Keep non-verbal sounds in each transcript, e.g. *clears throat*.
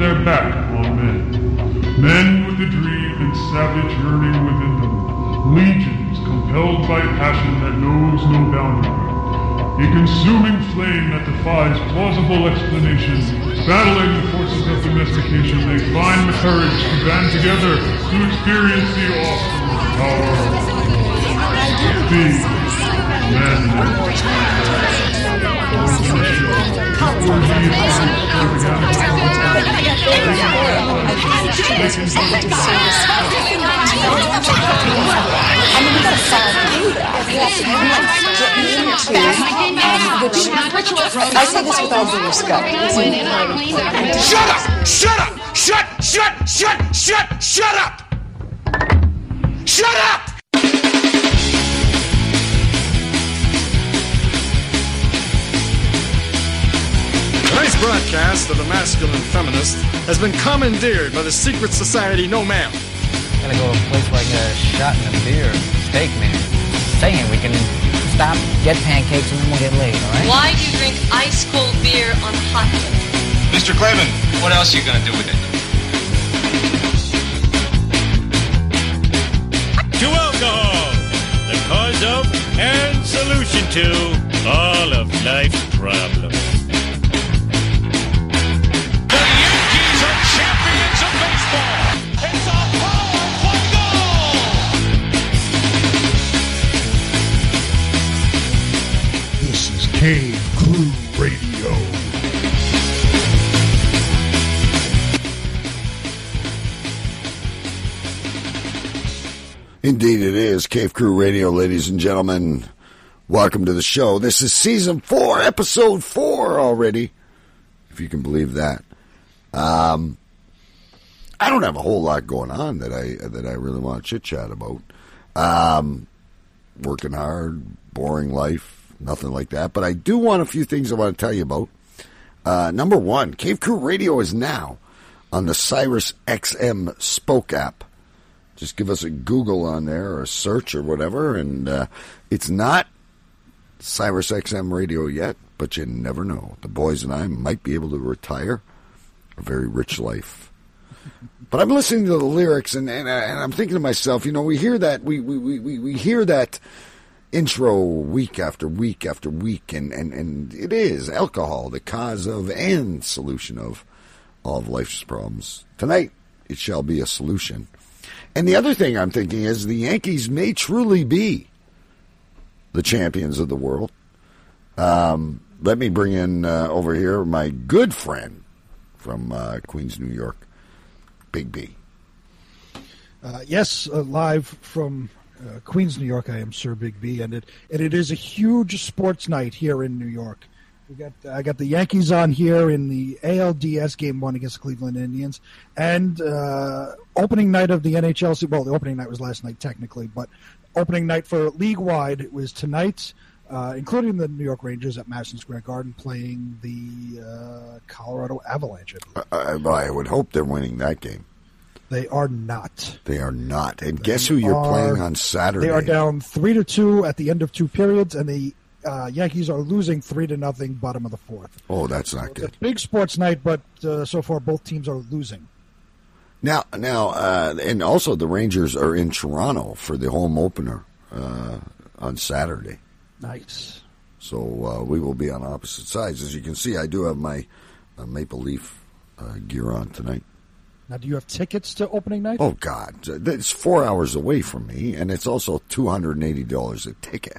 their back upon men. Men with a dream and savage yearning within them. Legions compelled by passion that knows no boundary. A consuming flame that defies plausible explanation. Battling the forces of domestication, they find the courage to band together to experience the awesome power of being I I say this with all due respect. Shut up! Shut up! Shut, shut, shut, shut, shut up! Shut up! Tonight's broadcast of The Masculine Feminist has been commandeered by the secret society No Ma'am. Gotta go to a place where I get a shot and a beer. Steak, man. Saying we can stop, get pancakes, and then we'll get laid, all right? Why do you drink ice cold beer on hot day? Mr. Clavin, what else are you gonna do with it? to alcohol, the cause of and solution to all of life's problems. Indeed, it is Cave Crew Radio, ladies and gentlemen. Welcome to the show. This is season four, episode four already, if you can believe that. Um, I don't have a whole lot going on that I that I really want to chit chat about. Um, working hard, boring life, nothing like that. But I do want a few things I want to tell you about. Uh, number one, Cave Crew Radio is now on the Sirius XM Spoke app just give us a Google on there or a search or whatever. And uh, it's not Sirius XM radio yet, but you never know. The boys and I might be able to retire a very rich life. But I'm listening to the lyrics and, and, and I'm thinking to myself, you know, we hear that we, we, we, we hear that intro week after week after week, and, and, and it is alcohol, the cause of and solution of all of life's problems. Tonight, it shall be a solution. And the other thing I'm thinking is the Yankees may truly be the champions of the world. Um, let me bring in uh, over here my good friend from uh, Queens, New York, Big B. Uh, yes, uh, live from uh, Queens, New York. I am Sir Big B, and it and it is a huge sports night here in New York. We got I got the Yankees on here in the ALDS game one against the Cleveland Indians, and uh, opening night of the NHL. Well, the opening night was last night technically, but opening night for league wide was tonight, uh, including the New York Rangers at Madison Square Garden playing the uh, Colorado Avalanche. I. I, I would hope they're winning that game. They are not. They are not. And guess who you're are- playing on Saturday? They are down three to two at the end of two periods, and the uh, Yankees are losing three to nothing, bottom of the fourth. Oh, that's not It's a good. big sports night, but uh, so far both teams are losing. Now, now, uh, and also the Rangers are in Toronto for the home opener uh, on Saturday. Nice. So uh, we will be on opposite sides. As you can see, I do have my uh, Maple Leaf uh, gear on tonight. Now, do you have tickets to opening night? Oh God, it's four hours away from me, and it's also two hundred and eighty dollars a ticket.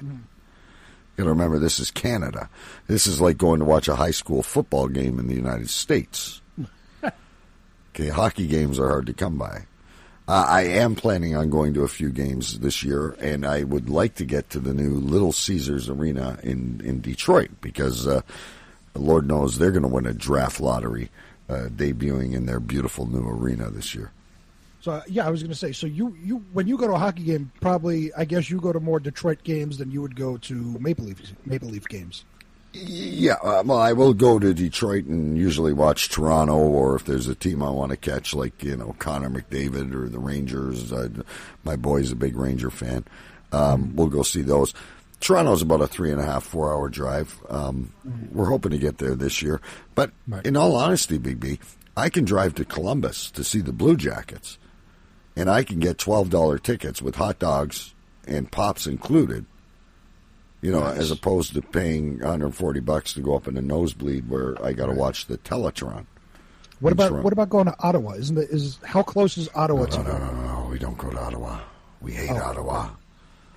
You got to remember, this is Canada. This is like going to watch a high school football game in the United States. *laughs* okay, hockey games are hard to come by. Uh, I am planning on going to a few games this year, and I would like to get to the new Little Caesars Arena in in Detroit because uh, Lord knows they're going to win a draft lottery, uh, debuting in their beautiful new arena this year. So uh, yeah, I was going to say. So you you when you go to a hockey game, probably I guess you go to more Detroit games than you would go to Maple Leaf Maple Leaf games. Yeah, uh, well, I will go to Detroit and usually watch Toronto, or if there's a team I want to catch, like you know Connor McDavid or the Rangers. Uh, my boy's a big Ranger fan. Um, we'll go see those. Toronto's about a three and a half, four hour drive. Um, We're hoping to get there this year, but in all honesty, Big B, I can drive to Columbus to see the Blue Jackets, and I can get twelve dollar tickets with hot dogs and pops included. You know, Nice. as opposed to paying 140 bucks to go up in a nosebleed where I got to watch the Teletron. What about Toronto. what about going to Ottawa? Isn't it is how close is Ottawa to No, you? no, no, no, no. We don't go to Ottawa. We hate Oh. Ottawa.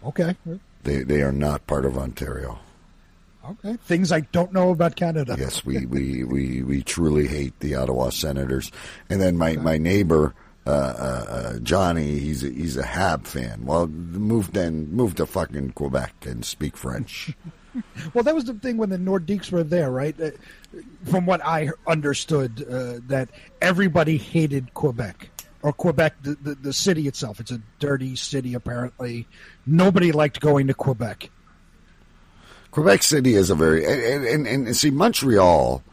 Okay, They they are not part of Ontario. okay. Things I don't know about Canada. Yes, we, we, we, we truly hate the Ottawa Senators. And then my, my neighbor, uh, uh, uh, Johnny, he's a, he's a Hab fan. Well, move then move to fucking Quebec and speak French. *laughs* Well, that was the thing when the Nordiques were there, right? Uh, From what I understood, uh, that everybody hated Quebec or Quebec, the, the the city itself. It's a dirty city, apparently. Nobody liked going to Quebec. Quebec City is a very and, and, and, and see Montreal,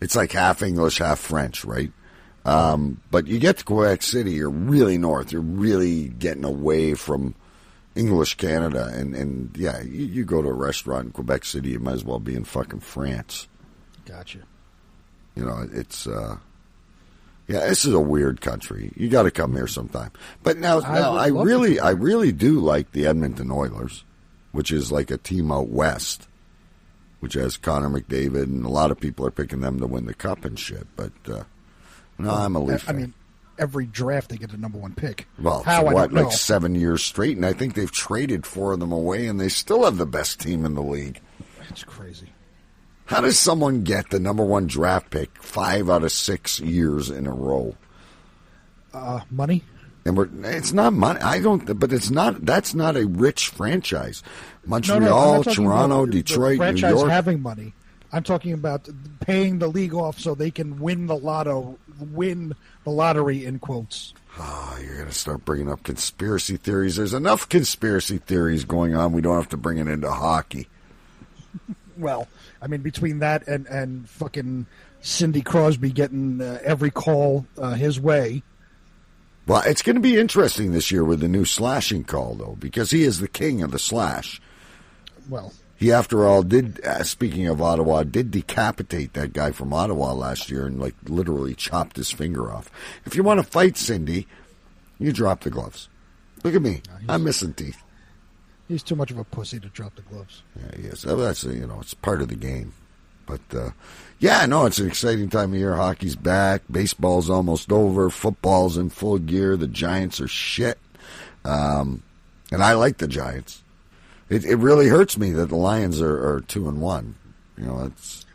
it's like half English, half French, right? Um, but you get to Quebec City, you're really north. You're really getting away from English Canada, and and yeah, you, you go to a restaurant in Quebec City, you might as well be in fucking France. Gotcha. You know, it's uh, yeah, this is a weird country. You got to come here sometime. But now, I now I really. I really do like the Edmonton Oilers, which is like a team out west, which has Connor McDavid, and a lot of people are picking them to win the cup and shit. But uh, no, I'm a Leaf I fan. mean, every draft they get the number one pick. well, how I what, don't know. like seven years straight, and I think they've traded four of them away, and they still have the best team in the league. That's crazy. How does someone get the number one draft pick five out of six years in a row? Uh, money. And we're, it's not money. I don't, but it's not. That's not a rich franchise. No, Montreal, no, I'm Toronto, about the- the Detroit, New York. having money. I'm talking about paying the league off so they can win the lotto, win the lottery in quotes. oh, you're going to start bringing up conspiracy theories. There's enough conspiracy theories going on. We don't have to bring it into hockey. Well, I mean, between that and and fucking Cindy Crosby getting uh, every call uh, his way. Well, it's going to be interesting this year with the new slashing call, though, because he is the king of the slash. Well, He, after all, did. Uh, speaking of Ottawa, did decapitate that guy from Ottawa last year and like literally chopped his finger off. If you want to fight Cindy, you drop the gloves. Look at me. I'm missing teeth. he's too much of a pussy to drop the gloves. Yeah, he is. That's you know, it's part of the game. But uh, yeah, no, it's an exciting time of year. Hockey's back. Baseball's almost over. Football's in full gear. The Giants are shit. Um, and I like the Giants. It, it really hurts me that the Lions are, are two and one. You know, it's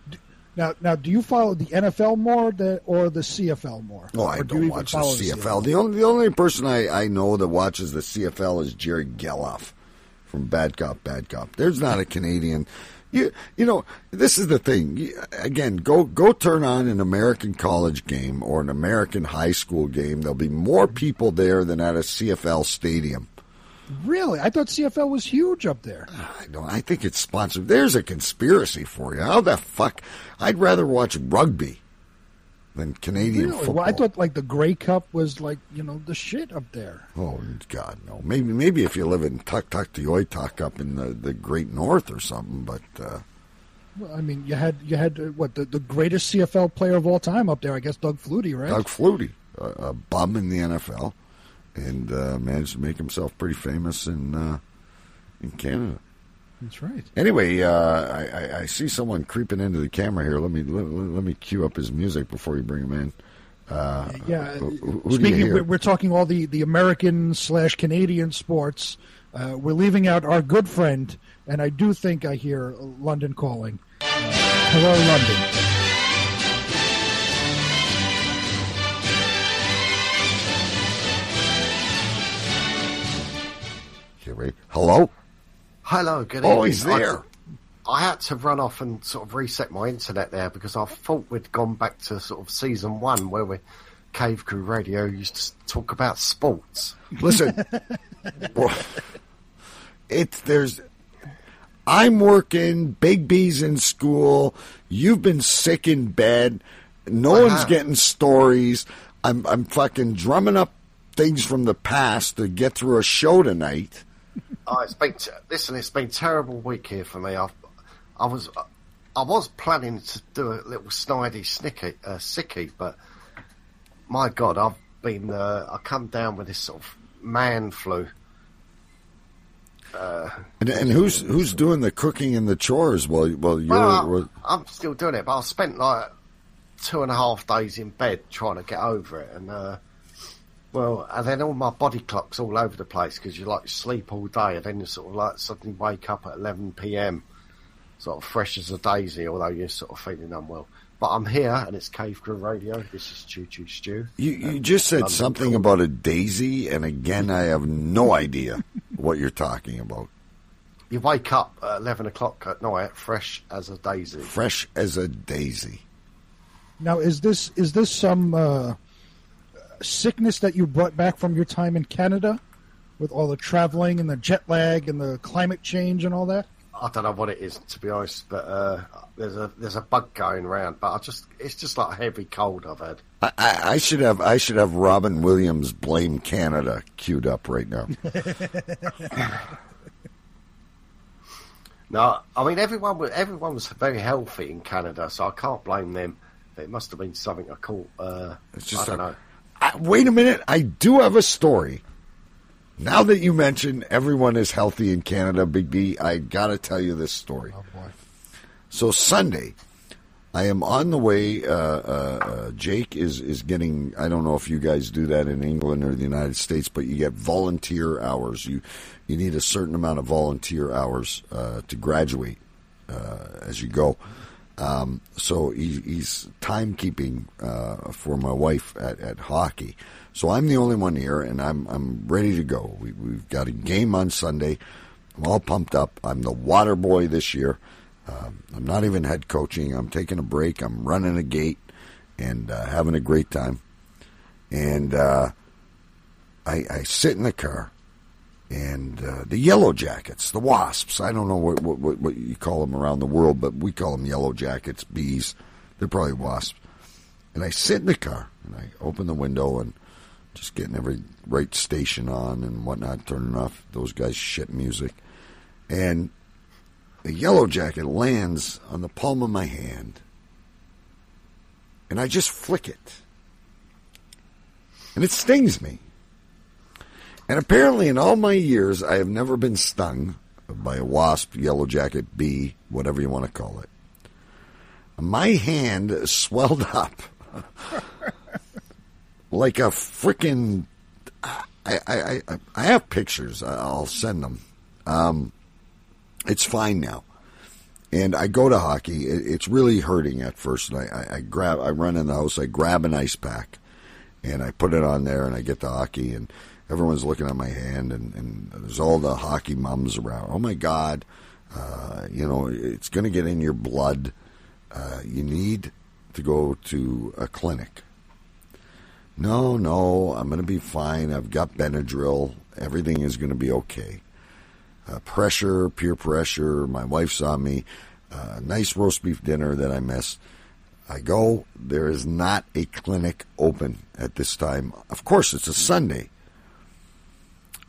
Now, now, do you follow the NFL more the, or the CFL more? oh, I do you don't even watch the follow CFL. The only the only person I, I know that watches the CFL is Jerry Geloff from Bad Cop, Bad Cop. There's not a Canadian. You you know this is the thing. You- Again, go go turn on an American college game or an American high school game. There'll be more people there than at a CFL stadium. Really, I thought CFL was huge up there. I don't. I think it's sponsored. There's a conspiracy for you. How the fuck? I'd rather watch rugby than Canadian Really? football. Well, I thought like the Grey Cup was like you know the shit up there. Oh God, no. Maybe maybe if you live in Tuk Tuk Oituk up in the, the Great North or something, but uh, Well, I mean, you had you had uh, what the, the greatest CFL player of all time up there. I guess Doug Flutie, right? Doug Flutie, a, a bum in the NFL, and uh, managed to make himself pretty famous in uh, in Canada. That's right. Anyway, uh, I, I, I see someone creeping into the camera here. Let me let, let me cue up his music before you bring him in. Uh, Yeah. who, who Speaking, we're, we're talking all the the American slash Canadian sports. Uh, we're leaving out our good friend, and I do think I hear London calling. Uh, hello, London. Wait. Hello. Hello, good evening. Oh, evening. he's there. I, I had to run off and sort of reset my internet there because I thought we'd gone back to sort of season one where we Cave Crew Radio used to talk about sports. Listen, *laughs* it's there's. I'm working. Big B's in school. You've been sick in bed. No I one's getting stories. I'm I'm fucking drumming up things from the past to get through a show tonight. Oh, it's been t- listen. It's been a terrible week here for me. I've, I was I was planning to do a little snidey snicky, uh, sicky, but my God, I've been uh, I come down with this sort of man flu. Uh, And, and who's who's doing the cooking and the chores while while you're? well, while- I, I'm still doing it, but I spent like two and a half days in bed trying to get over it, and uh, well, and then all my body clocks all over the place because you like sleep all day, and then you sort of like suddenly wake up at 11 p.m. sort of fresh as a daisy, although you're sort of feeling unwell. But I'm here, and it's Cave Crew Radio. This is Choo Choo Stu. you you just said London something Cool. about a daisy, and again, I have no idea what you're talking about. You wake up at 11 o'clock at night, fresh as a daisy. Fresh as a daisy. Now, is this is this some uh, sickness that you brought back from your time in Canada, with all the traveling and the jet lag and the climate change and all that? I don't know what it is to be honest, but uh, there's a there's a bug going around. But I just it's just like a heavy cold I've had. I, I, I should have I should have Robin Williams blame Canada queued up right now. *laughs* No, I mean everyone was everyone was very healthy in Canada, so I can't blame them. It must have been something I caught. Uh, It's just I don't a- know. I, wait a minute, I do have a story. Now that you mention everyone is healthy in Canada, Big B, I gotta tell you this story. Oh boy! So Sunday, I am on the way. Uh, uh, uh, Jake is is getting. I don't know if you guys do that in England or the United States, but you get volunteer hours. You you need a certain amount of volunteer hours uh, to graduate uh, as you go. Um, so he, he's timekeeping uh, for my wife at, at hockey. So I'm the only one here, and I'm I'm ready to go. We, we've got a game on Sunday. I'm all pumped up. I'm the water boy this year. Um, I'm not even head coaching. I'm taking a break. I'm running a gate and uh, having a great time. And uh, I, I sit in the car, and uh, the yellow jackets, the wasps. I don't know what, what what you call them around the world, but we call them yellow jackets, bees. They're probably wasps. And I sit in the car and I open the window and just getting every right station on and whatnot, turning off those guys' shit music. And a yellow jacket lands on the palm of my hand. And I just flick it. And it stings me. And apparently, in all my years, I have never been stung by a wasp, yellow jacket, bee, whatever you want to call it. My hand swelled up *laughs* like a freaking. I, I, I, I have pictures. I'll send them. Um, it's fine now. And I go to hockey. It's really hurting at first. And I, I, grab, I run in the house. I grab an ice pack, and I put it on there, and I get to hockey, and everyone's looking at my hand, and, and there's all the hockey mums around. Oh my God, uh, you know, it's going to get in your blood. Uh, you need to go to a clinic. No, no, I'm going to be fine. I've got Benadryl. Everything is going to be okay. Uh, pressure, peer pressure. My wife saw me. Uh, nice roast beef dinner that I missed. I go. There is not a clinic open at this time. Of course, it's a Sunday.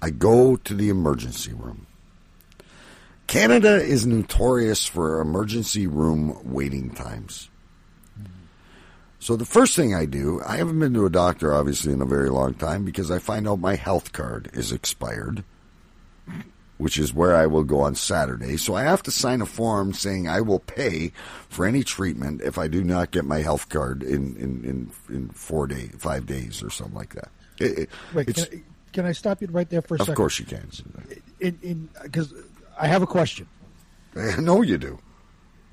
I go to the emergency room. Canada is notorious for emergency room waiting times. So the first thing I do, I haven't been to a doctor obviously in a very long time because I find out my health card is expired, which is where I will go on Saturday. So I have to sign a form saying I will pay for any treatment if I do not get my health card in in in, in four days, five days, or something like that. It, it- Wait, it's- can I, can I stop you right there for a of second? course you can. In because I have a question. *laughs* I know you do.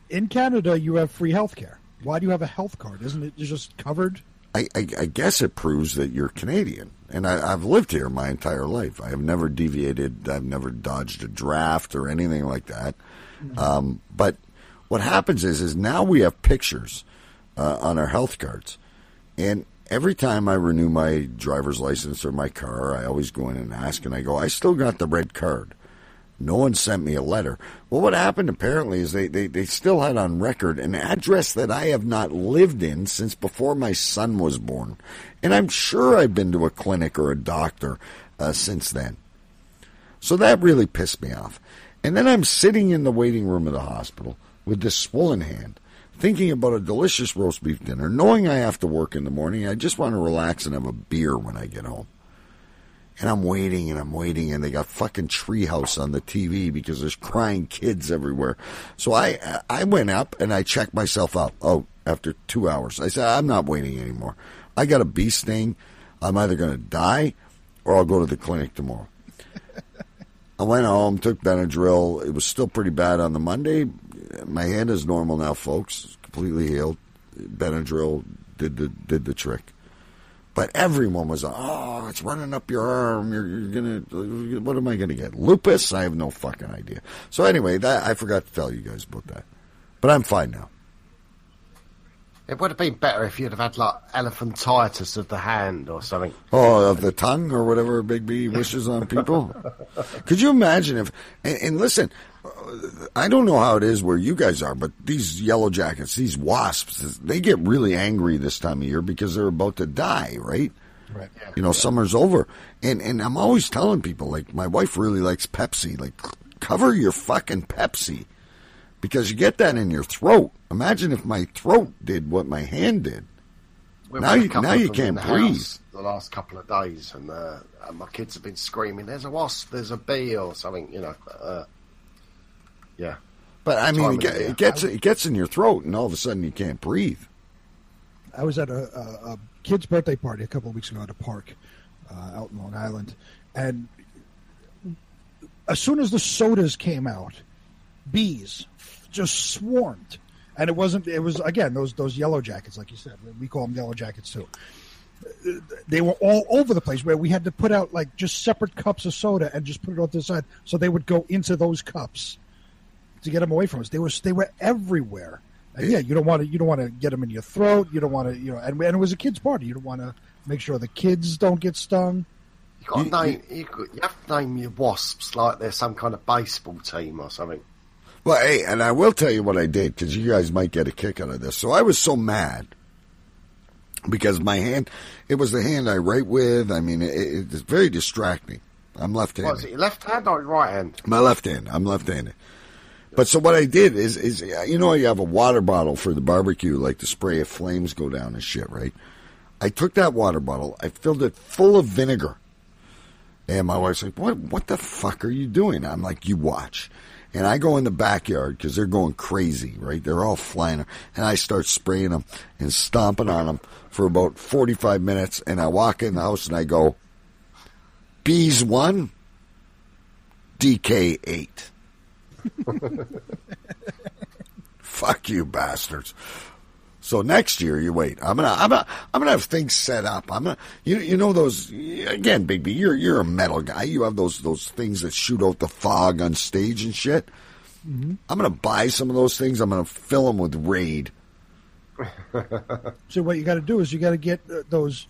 In Canada, you have free health care. Why do you have a health card? Isn't it just covered? I, I, I guess it proves that you're Canadian. And I, I've lived here my entire life. I have never deviated. I've never dodged a draft or anything like that. Um, but what happens is, is now we have pictures uh, on our health cards, and every time I renew my driver's license or my car, I always go in and ask, and I go, I still got the red card. No one sent me a letter. Well, what happened apparently is they, they, they still had on record an address that I have not lived in since before my son was born. And I'm sure I've been to a clinic or a doctor uh, since then. So that really pissed me off. And then I'm sitting in the waiting room of the hospital with this swollen hand, thinking about a delicious roast beef dinner, knowing I have to work in the morning. I just want to relax and have a beer when I get home. And I'm waiting and I'm waiting, and they got fucking Treehouse on the TV because there's crying kids everywhere. So I I went up and I checked myself out. Oh, after two hours, I said I'm not waiting anymore. I got a bee sting. I'm either going to die or I'll go to the clinic tomorrow. *laughs* I went home, took Benadryl. It was still pretty bad on the Monday. My hand is normal now, folks. It's completely healed. Benadryl did the did the trick. But everyone was, oh, it's running up your arm. You're, you're gonna, what am I gonna get? Lupus? I have no fucking idea. So anyway, that I forgot to tell you guys about that. But I'm fine now. It would have been better if you'd have had like elephantitis of the hand or something. Oh, of the tongue or whatever Big B wishes on people. *laughs* Could you imagine if? And, and listen, I don't know how it is where you guys are, but these yellow jackets, these wasps, they get really angry this time of year because they're about to die, right? Right. You know, summer's over, and and I'm always telling people like my wife really likes Pepsi, like cover your fucking Pepsi because you get that in your throat. Imagine if my throat did what my hand did. We've now you now you can't the breathe. house The last couple of days, and, uh, and my kids have been screaming, "There's a wasp! There's a bee!" or something. You know. Uh, yeah. But I mean, it, get, year. it gets it gets in your throat, and all of a sudden you can't breathe. I was at a, a, a kid's birthday party a couple of weeks ago at a park uh, out in Long Island, and as soon as the sodas came out, bees just swarmed, and it wasn't. It was again those those yellow jackets, like you said. We call them yellow jackets too. They were all over the place where we had to put out like just separate cups of soda and just put it on the side, so they would go into those cups to get them away from us. They were they were everywhere. And yeah, you don't want to you don't want to get them in your throat. You don't want to you know. And, and it was a kids' party. You don't want to make sure the kids don't get stung. You got to name. You, got- you have to name your wasps like they're some kind of baseball team or something. Well, hey, and I will tell you what I did because you guys might get a kick out of this. So I was so mad because my hand, it was the hand I write with. I mean, it, it's very distracting. I'm left-handed. What is it? Your left hand or your right hand? My left hand. I'm left-handed. But so what I did is, is uh, you know, you have a water bottle for the barbecue, like to spray if flames go down and shit, right? I took that water bottle, I filled it full of vinegar, and my wife's like, "What? What the fuck are you doing?" I'm like, "You watch." And I go in the backyard because they're going crazy, right? They're all flying, and I start spraying them and stomping on them for about 45 minutes. And I walk in the house and I go, "Bees one, DK eight. Fuck you, bastards. So next year, you wait. I'm gonna, I'm gonna, I'm gonna have things set up. I'm gonna, you, you know those again, Big B. You're, you're a metal guy. You have those, those things that shoot out the fog on stage and shit. I'm gonna buy some of those things. I'm gonna fill them with Raid. *laughs* So what you got to do is you got to get uh, those.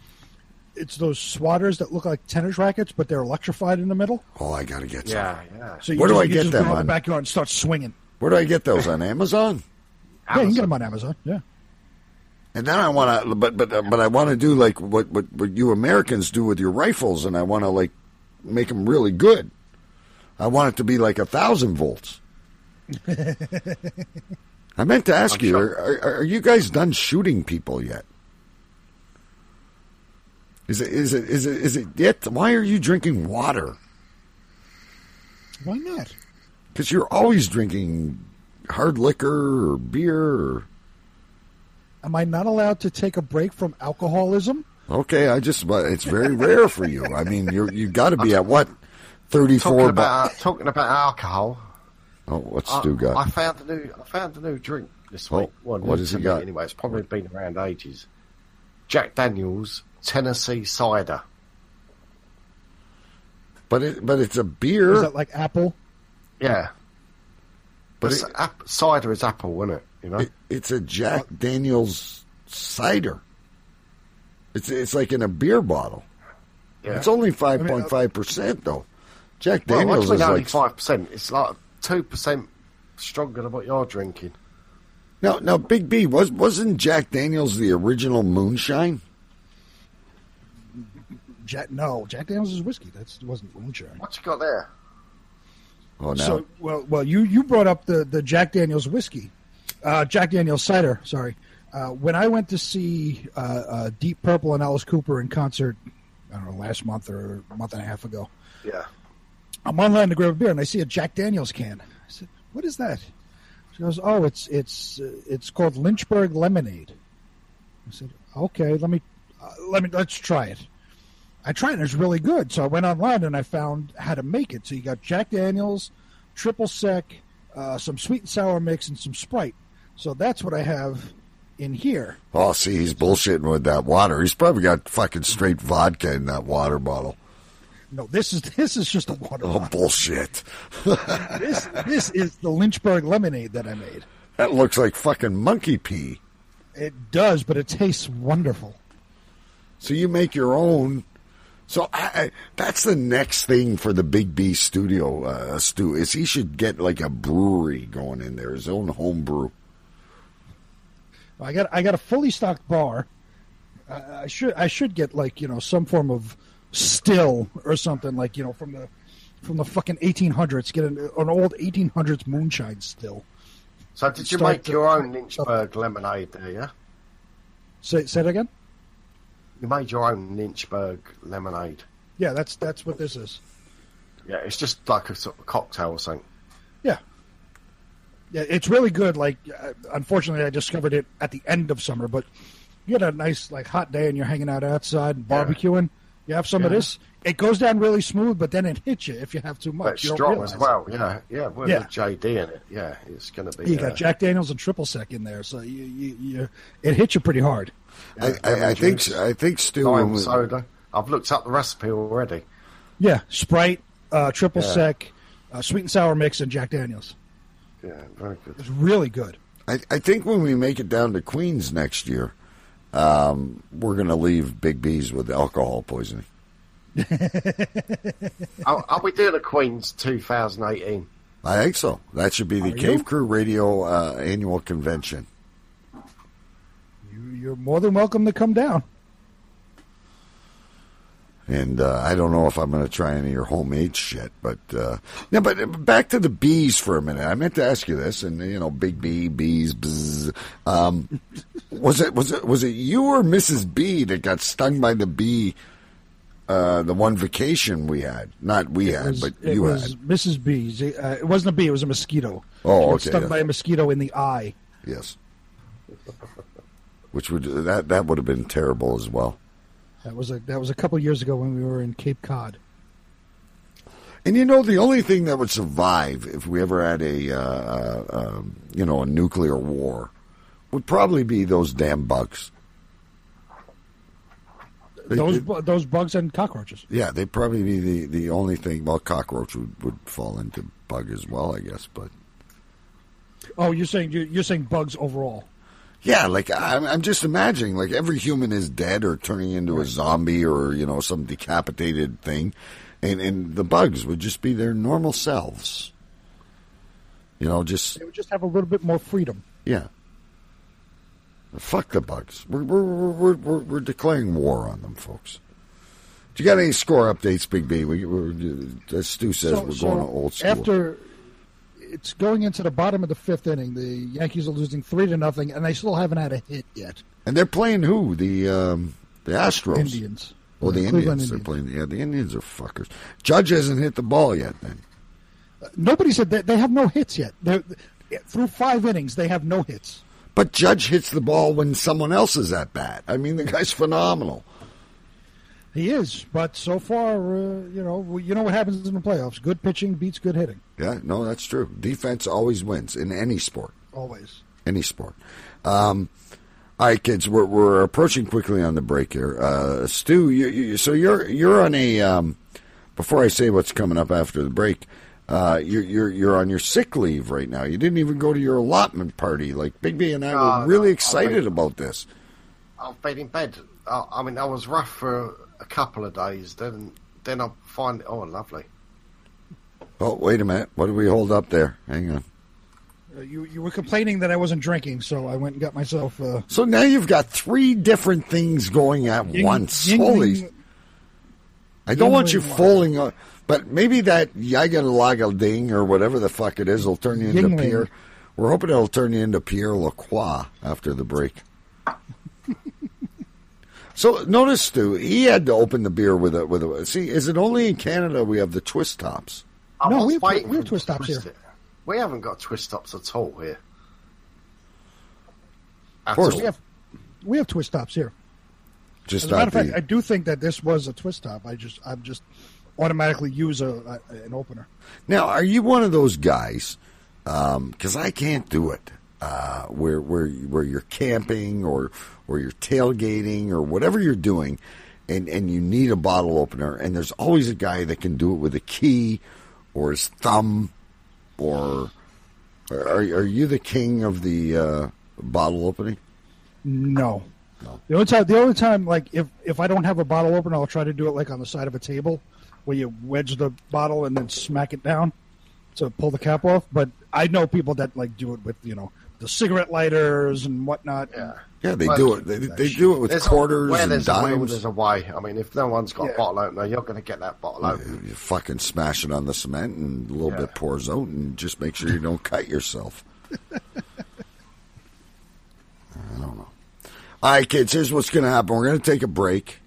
It's those swatters that look like tennis rackets, but they're electrified in the middle. Oh, I gotta get some. Yeah, yeah. So you Where do just, I you get just them go out on? the backyard and start swinging. Where do I get those on Amazon? Yeah, you can get them on Amazon. Yeah. And then I want to, but but but I want to do like what, what what you Americans do with your rifles, and I want to like make them really good. I want it to be like a thousand volts. *laughs* I meant to ask I'm you: sure. are, are, are you guys done shooting people yet? Is it is it is it is it yet? Why are you drinking water? Why not? Because you're always drinking hard liquor or beer. Or, Am I not allowed to take a break from alcoholism? okay, I just but it's very rare for you. I mean, you you got to be at what thirty four. Talking four. about talking about alcohol. Oh, what's I, Stu got? I found a new. I found a new drink this Oh, week. Well, what new has he got? Anyway, it's probably been around ages. Jack Daniel's Tennessee cider. But it, but it's a beer. Is that like apple? Yeah, but it, ap- cider is apple, isn't it? You know. it- it's a Jack Daniel's cider. It's it's like in a beer bottle. yeah. It's only uh, five point five percent though. Jack Daniel's what's is only like five percent? It's like two percent stronger than what you're drinking. now now Big B was wasn't Jack Daniel's the original moonshine? Jack, no, Jack Daniels is whiskey. That wasn't moonshine. What you got there? Oh no, So, well, well, you you brought up the the Jack Daniels whiskey. Uh, Jack Daniel's cider. Sorry. Uh, when I went to see uh, uh, Deep Purple and Alice Cooper in concert, I don't know, last month or a month and a half ago, Yeah. I'm online to grab a beer and I see a Jack Daniel's can. I said, "What is that?" She goes, "Oh, it's it's uh, it's called Lynchburg Lemonade." I said, "Okay, let me uh, let me let's try it." I tried it; it's really good. So I went online and I found how to make it. So you got Jack Daniel's, triple sec, uh, some sweet and sour mix, and some Sprite. So that's what I have in here. Oh, see, he's bullshitting with that water. He's probably got fucking straight vodka in that water bottle. No, this is this is just a water. Oh, bullshit. *laughs* this this is the Lynchburg lemonade that I made. That looks like fucking monkey pee. It does, but it tastes wonderful. So you make your own. So I, I, that's the next thing for the Big B studio, uh, Stu, is he should get like a brewery going in there, his own home brew. I got I got a fully stocked bar. I, I should I should get like you know some form of still or something like you know from the from the fucking 1800s. Get an, an old 1800s moonshine still. So did you Start make your own Lynchburg lemonade there, yeah? Say say that again. You made your own Lynchburg lemonade. Yeah, that's that's what this is. Yeah, it's just like a sort of cocktail or something. Yeah. Yeah, it's really good. Like, uh, unfortunately, I discovered it at the end of summer, but you get a nice, like, hot day and you're hanging out outside and barbecuing. You have some of this. It goes down really smooth, but then it hits you if you have too much. But it's You strong as it. well, yeah. Yeah, with Yeah. JD in it. Yeah, it's going to be. You uh, got Jack Daniels and triple sec in there, so you, you, you it hits you pretty hard. I, I, I think I think Stu. when lime we- soda. I've looked up the recipe already. Yeah, Sprite, uh, triple Yeah. sec, uh, sweet and sour mix, and Jack Daniels. Yeah, very good. It's really good. I, I think when we make it down to Queens next year, um, we're going to leave Big B's with alcohol poisoning. *laughs* are, are we doing a Queen's 2018? I think so. That should be the Are Cave you? Crew Radio uh, annual convention. You, you're more than welcome to come down. And uh, I don't know if I'm going to try any of your homemade shit, but uh, yeah. But back to the bees for a minute. I meant to ask you this, and you know, Big bee, bees, bzz. Um, *laughs* was it was it was it you or Mrs. B that got stung by the bee? Uh, the one vacation we had, not we It had, was, but you had. Mrs. B's. Uh, it wasn't a bee; it was a mosquito. Oh, okay, Stung yeah. by a mosquito in the eye. Yes. Which would that that would have been terrible as well. That was a that was a couple years ago when we were in Cape Cod. And you know, the only thing that would survive if we ever had a, uh, uh, um, you know, a nuclear war would probably be those damn bugs. Those those bugs and cockroaches. yeah, they'd probably be the, the only thing. Well, cockroach would, would fall into bug as well, I guess. But Oh, you're saying you're, you're saying bugs overall. Yeah, like I'm, I'm just imagining, like every human is dead or turning into a zombie or you know some decapitated thing, and and the bugs would just be their normal selves. You know, just They would just have a little bit more freedom. Yeah. Fuck the bugs. We're we're we're we're, we're declaring war on them, folks. Do you got any score updates, Big B? We, we're, as uh, Stu says, So- we're so going to old school. After it's going into the bottom of the fifth inning, the Yankees are losing three to nothing, and they still haven't had a hit yet. and they're playing who? The um, the Astros. Indians. Oh, the The Indians. Cleveland They're playing. Yeah, the Indians are fuckers. Judge hasn't hit the ball yet. Then Nobody said that they have no hits yet. They're, through five innings, they have no hits. But Judge hits the ball when someone else is at bat. I mean, the guy's phenomenal. He is, but so far, uh, you know, you know what happens in the playoffs: good pitching beats good hitting, Yeah, no, that's true. Defense always wins in any sport. always. any sport. Um, all right, kids, we're, we're approaching quickly on the break here. Uh, Stu, you, you, so you're you're on a. Um, before I say what's coming up after the break, uh, you're you're you're on your sick leave right now. You didn't even go to your allotment party. Like Big B and I No, were really I'll excited about this. I'm been in bed. I, I mean, I was rough for a couple of days. Then, then I find it. oh, lovely. Oh, wait a minute. What did we hold up there? Hang on. Uh, you you were complaining that I wasn't drinking, so I went and got myself. Uh, So now you've got three different things going at Ying- once. Yuengling- Holy! I don't want you falling on, but maybe that Yaga Laga ding or whatever the fuck it is will turn you into Pierre. We're hoping it'll turn you into Pierre Lacroix after the break. So notice, Stu, he had to open the beer with a with a. See, is it only in Canada we have the twist tops? I No, we have, we have twist tops twist here. It. We haven't got twist tops at all here. At Of course. all. We have we have twist tops here. Just As a matter of fact, the- I do think that this was a twist top. I just I'm just automatically use a, a an opener. Now, are you one of those guys? Because I can't do it. Uh, where where where you're camping or or you're tailgating or whatever you're doing, and and you need a bottle opener, and there's always a guy that can do it with a key or his thumb, or are are you the king of the uh, bottle opening? No. The only time, the only time, like if if I don't have a bottle opener, I'll try to do it like on the side of a table, where you wedge the bottle and then smack it down to pull the cap off. But I know people that like do it with you know the cigarette lighters and whatnot. Yeah, Yeah, they Well, do it. They, they do it with There's a- quarters where and there's a will, dimes. there's a way. I mean, if no one's got Yeah. a bottle opener, you're going to get that bottle open. You fucking smash it on the cement and a little bit pours out and just make sure you don't cut yourself. *laughs* I don't know. All right, kids, here's what's going to happen. We're going to take a break.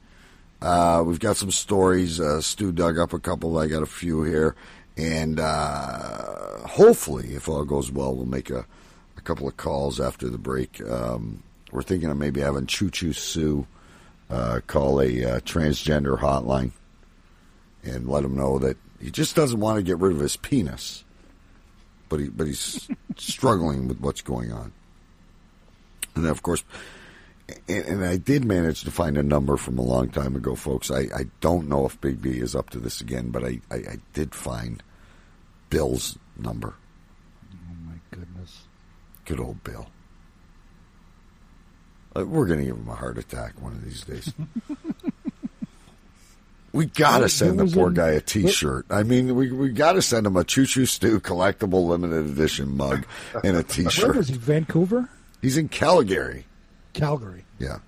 Uh, we've got some stories. Uh, Stu dug up a couple. I got a few here. And uh, hopefully, if all goes well, we'll make a, a couple of calls after the break. Um, we're thinking of maybe having Choo Choo Sue uh, call a uh, transgender hotline and let him know that he just doesn't want to get rid of his penis, but he but he's *laughs* struggling with what's going on. And then, of course, and, and I did manage to find a number from a long time ago, folks. I, I don't know if Big B is up to this again, but I, I, I did find Bill's number. Oh my goodness. Good old Bill. Uh, we're going to give him a heart attack one of these days. *laughs* we got to send the poor guy a *laughs* T-shirt. I mean, we we got to send him a Choo Choo Stu collectible limited edition mug and a *laughs* Where T-shirt. was he? Vancouver, He's in Calgary. Calgary. Yeah.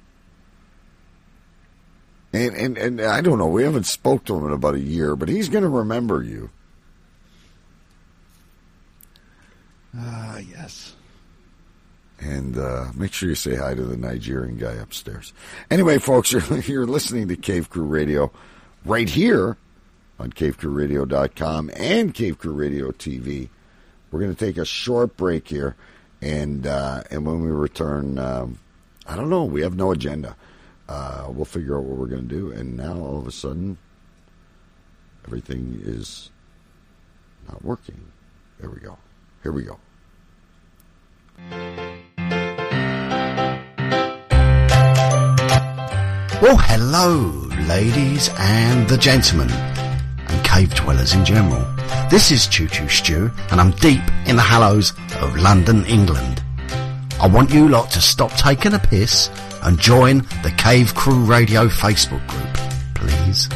And, and and I don't know. We haven't spoke to him in about a year, but he's going to remember you. Ah, yes. And uh, make sure you say hi to the Nigerian guy upstairs. Anyway, folks, you're, *laughs* you're listening to Cave Crew Radio right here on CaveCrewRadio.com and Cave Crew Radio TV. We're going to take a short break here, and uh, and when we return, um, I don't know. We have no agenda. Uh, we'll figure out what we're going to do. And now all of a sudden, everything is not working. There we go. Here we go. Well, hello, ladies and the gentlemen, and cave dwellers in general. This is Choo Choo Stu, and I'm deep in the hallows of London, England. I want you lot to stop taking a piss and join the Cave Crew Radio Facebook group, please.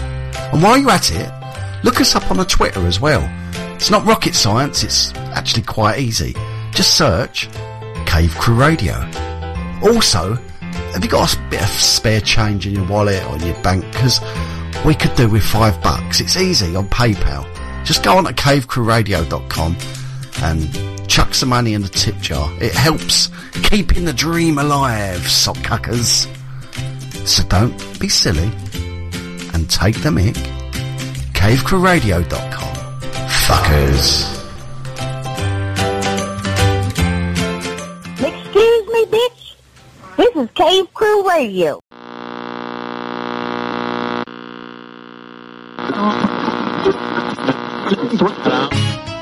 And while you're at it, look us up on the Twitter as well. It's not rocket science, it's actually quite easy. Just search Cave Crew Radio. Also, have you got a bit of spare change in your wallet or in your bank? Because we could do with five bucks. It's easy on PayPal. Just go on to cavecrewradio.com and chuck some money in the tip jar. It helps keeping the dream alive, sockcuckers. So don't be silly and take the mic. cavecrewradio.com. Fuckers. This is Cave Crew Radio.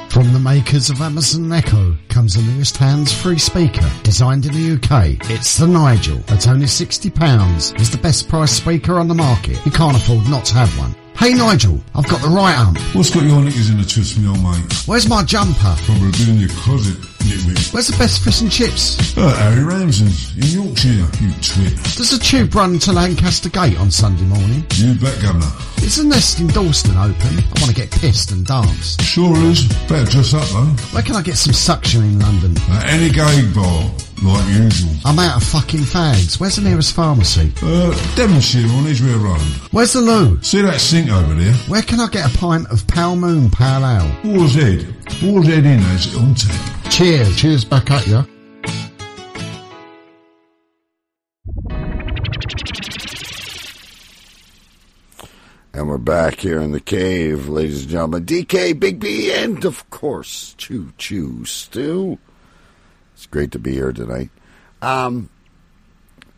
From the makers of Amazon Echo comes the newest hands-free speaker designed in the UK. It's the Nigel. At only £60 is the best price speaker on the market. You can't afford not to have one. Hey Nigel, I've got the right amp. What's got your knickers in a twist, me old mate? Where's my jumper? Probably been in your closet, nitwit. Where's the best fish and chips? Uh, Harry Ramsden's in Yorkshire, you twit. Does the tube run to Lancaster Gate on Sunday morning? You bet, Governor. Is the nest in Dalston open? I want to get pissed and dance. Sure is. Better dress up, though. Where can I get some suction in London? At any gay bar, like usual. I'm out of fucking fags. Where's the nearest pharmacy? Uh, Devonshire on Edgware Road. Where's the loo? See that sink over there? Where can I get a pint of Pale Moon Pale Ale? Boar's Head. Boar's Head in has it on tap. Cheers. Cheers back at ya. And we're back here in the cave, ladies and gentlemen. DK, Big B, and of course, Choo Choo Stu. It's great to be here tonight. Um,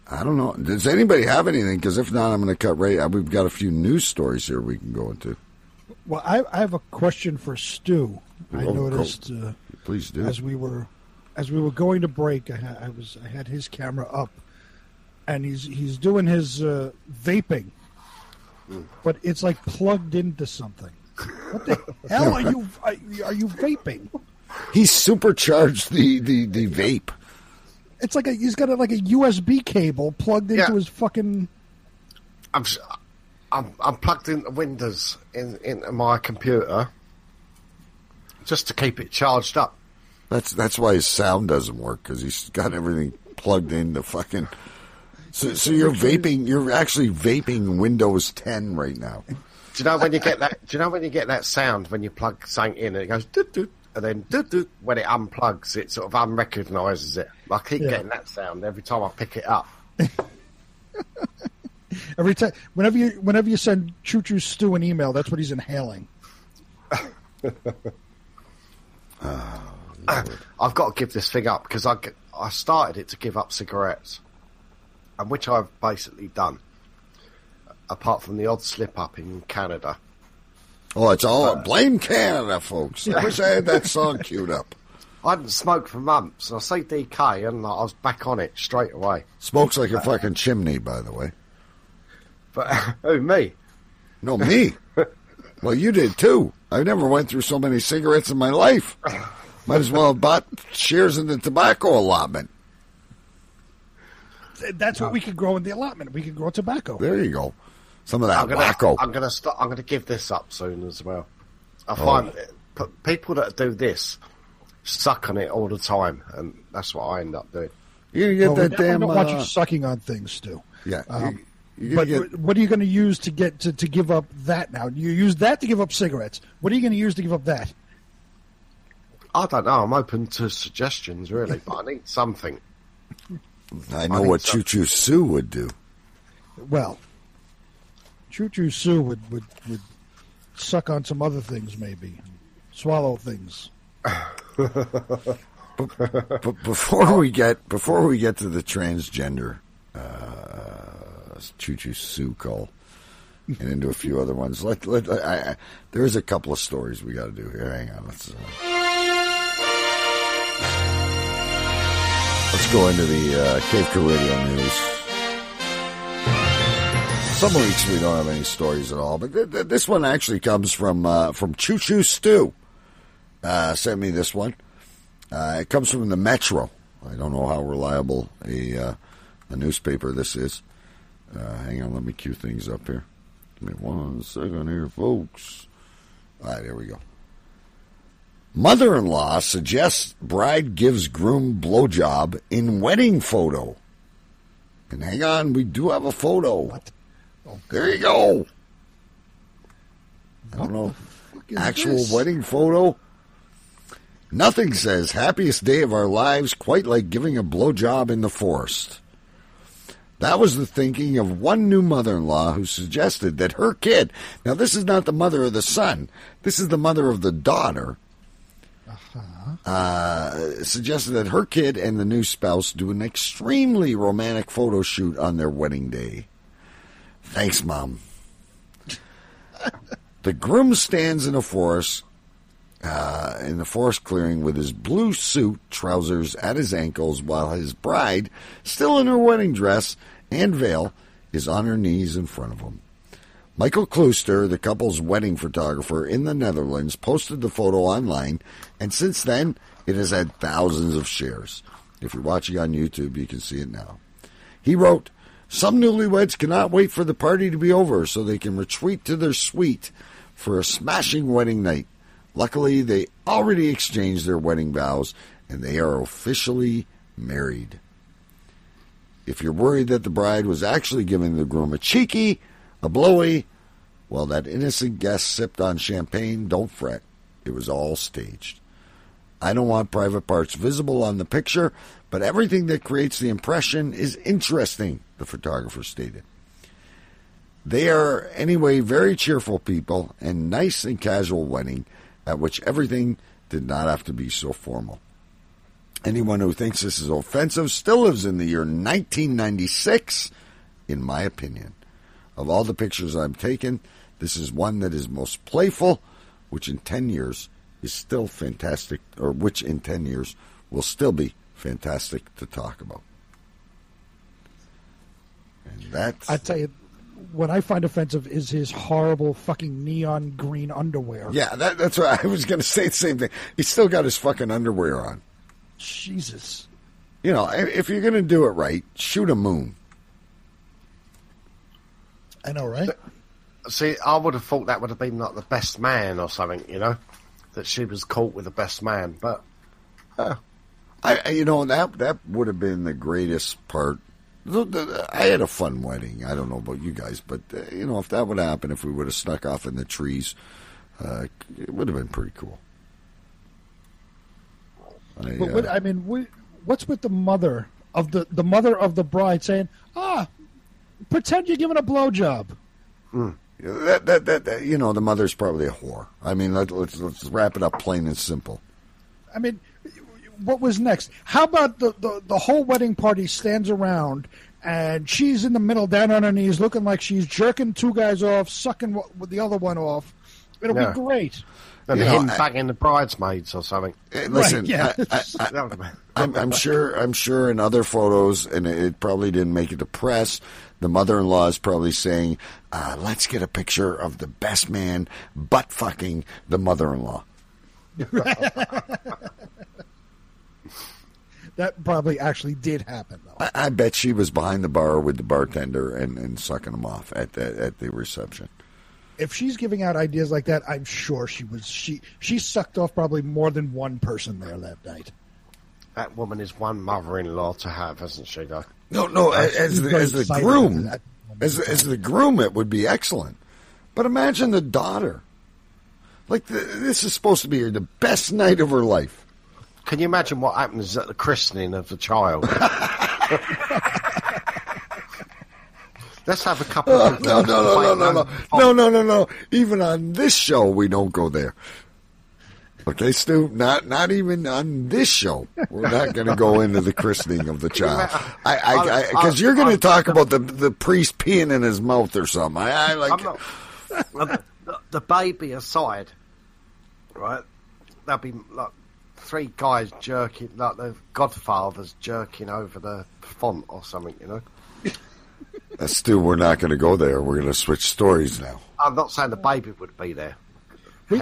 I don't know. Does anybody have anything? Because if not, I'm going to cut right. uh, We've got a few news stories here we can go into. Well, I, I have a question for Stu. I Oh, noticed go. uh, Please do. as we were as we were going to break. I, I was I had his camera up, and he's he's doing his uh, vaping, but it's like plugged into something. What the *laughs* hell are you are you vaping? He supercharged the, the, the vape. It's like a he's got a, like a USB cable plugged into Yeah. his fucking. I'm, s- I'm, I'm plugged into Windows in, into my computer just to keep it charged up. That's that's why his sound doesn't work because he's got everything plugged into fucking. So, so you're vaping. You're actually vaping Windows 10 right now. Do you know when you get that? Do you know when you get that sound when you plug something in and it goes doot doot, and then when it unplugs, it sort of unrecognises it. I keep Yeah. getting that sound every time I pick it up. *laughs* Every time, whenever you whenever you send Choo Choo Stu an email, that's what he's inhaling. *laughs* Ah, I've got to give this thing up because I I started it to give up cigarettes, and which I've basically done, apart from the odd slip up in Canada. Oh, it's all blame Canada, folks. I wish I had that song queued up. *laughs* I hadn't smoked for months, and I say DK, and I was back on it straight away. Smokes like a uh, fucking chimney, by the way. But *laughs* who me? No, me. *laughs* well, you did too. I never went through so many cigarettes in my life. Might as well have bought shares in the tobacco allotment. That's what we could grow in the allotment. We could grow tobacco. There you go. Some of that I'm gonna, wacko. I'm gonna start. I'm gonna give this up soon as well. I Oh. find it- people that do this suck on it all the time, and that's what I end up doing. You're get Well, we that damn. don't want uh, you sucking on things, Stu. yeah. Um, you, you're but get, what are you going to use to get to, to give up that now? You use that to give up cigarettes. What are you going to use to give up that? I don't know. I'm open to suggestions, really, but I need something. I know think what so. Choo Choo Sue would do. Well, Choo Choo Sue would, would, would suck on some other things, maybe. Swallow things. *laughs* But before we get before we get to the transgender uh, Choo Choo Sue call and into a few other ones, let, let I, I, there is a couple of stories we got to do here. Hang on, let's uh, let's go into the uh, Cave Crew Radio news. Some weeks we don't have any stories at all, but th- th- this one actually comes from uh, from Choo Choo Stu. Uh, sent me this one. Uh, it comes from the Metro. I don't know how reliable a uh, a newspaper this is. Uh, hang on, let me cue things up here. Give me one second here, folks. All right, here we go. Mother-in-law suggests bride gives groom blowjob in wedding photo. And hang on, we do have a photo. What? There you go. I don't know. Actual this? wedding photo. Nothing says happiest day of our lives quite like giving a blowjob in the forest. That was the thinking of one new mother in law who suggested that her kid, now this is not the mother of the son, this is the mother of the daughter, uh uh, suggested that her kid and the new spouse do an extremely romantic photo shoot on their wedding day. Thanks, Mom. the groom stands in a forest uh, in the forest clearing with his blue suit, trousers at his ankles, while his bride, still in her wedding dress and veil, is on her knees in front of him. Michael Klooster, the couple's wedding photographer in the Netherlands, posted the photo online, and since then, it has had thousands of shares. If you're watching on YouTube, you can see it now. He wrote, Some newlyweds cannot wait for the party to be over so they can retreat to their suite for a smashing wedding night. Luckily, they already exchanged their wedding vows and they are officially married. If you're worried that the bride was actually giving the groom a cheeky, a blowy, well, that innocent guest sipped on champagne, don't fret. It was all staged. I don't want private parts visible on the picture, but everything that creates the impression is interesting, the photographer stated. They are, anyway, very cheerful people and nice and casual wedding at which everything did not have to be so formal. Anyone who thinks this is offensive still lives in the year 1996, in my opinion. Of all the pictures I've taken, this is one that is most playful, which in 10 years is still fantastic, or which in 10 years will still be fantastic to talk about. And that's. I tell you, what I find offensive is his horrible fucking neon green underwear. Yeah, that, that's what I was going to say the same thing. He's still got his fucking underwear on. Jesus. You know, if you're going to do it right, shoot a moon. I know, right? See, I would have thought that would have been like the best man or something, you know, that she was caught with the best man. But I, I- you know, that that would have been the greatest part. The- the- I had a fun wedding. I don't know about you guys, but uh, you know, if that would happen, if we would have snuck off in the trees, uh, it would have been pretty cool. I, But uh, what, I mean, we, what's with the mother of the the mother of the bride saying, "Ah, pretend you're giving a blowjob." That, that, that, that, you know, the mother's probably a whore. I mean, let, let's let's wrap it up plain and simple. I mean, what was next? How about the, the, the whole wedding party stands around and she's in the middle, down on her knees, looking like she's jerking two guys off, sucking wa- with the other one off. It'll Yeah. be great. and You know, him I- banging the bridesmaids or something. Hey, Listen, yeah. I, I, *laughs* I, That would have been- I'm, I'm sure. I'm sure in other photos, and it probably didn't make it to press. The mother-in-law is probably saying, uh, "Let's get a picture of the best man butt fucking the mother-in-law." *laughs* That probably actually did happen, though. I, I bet she was behind the bar with the bartender and, and sucking him off at the, at the reception. If she's giving out ideas like that, I'm sure she was. She she sucked off probably more than one person there that night. That woman is one mother-in-law to have, hasn't she? Though. No, no. As, as the, as the groom, about as as the groom, it would be excellent. But imagine the daughter. Like the, this is supposed to be the best night of her life. Can you imagine what happens at the christening of the child? *laughs* Let's have a couple of no, no, no, no, no, no, no, no, no, no. Even on this show, we don't go there. Okay, Stu. Not not even on this show. We're not going to go into the christening of the child. I, I, because you're going to talk about the the priest peeing in his mouth or something. I, I like. Not, the, the, the baby aside, right? There'll be like three guys jerking, like the Godfather's jerking over the font or something, you know. Uh, Stu, we're not going to go there. We're going to switch stories now. I'm not saying the baby would be there. We-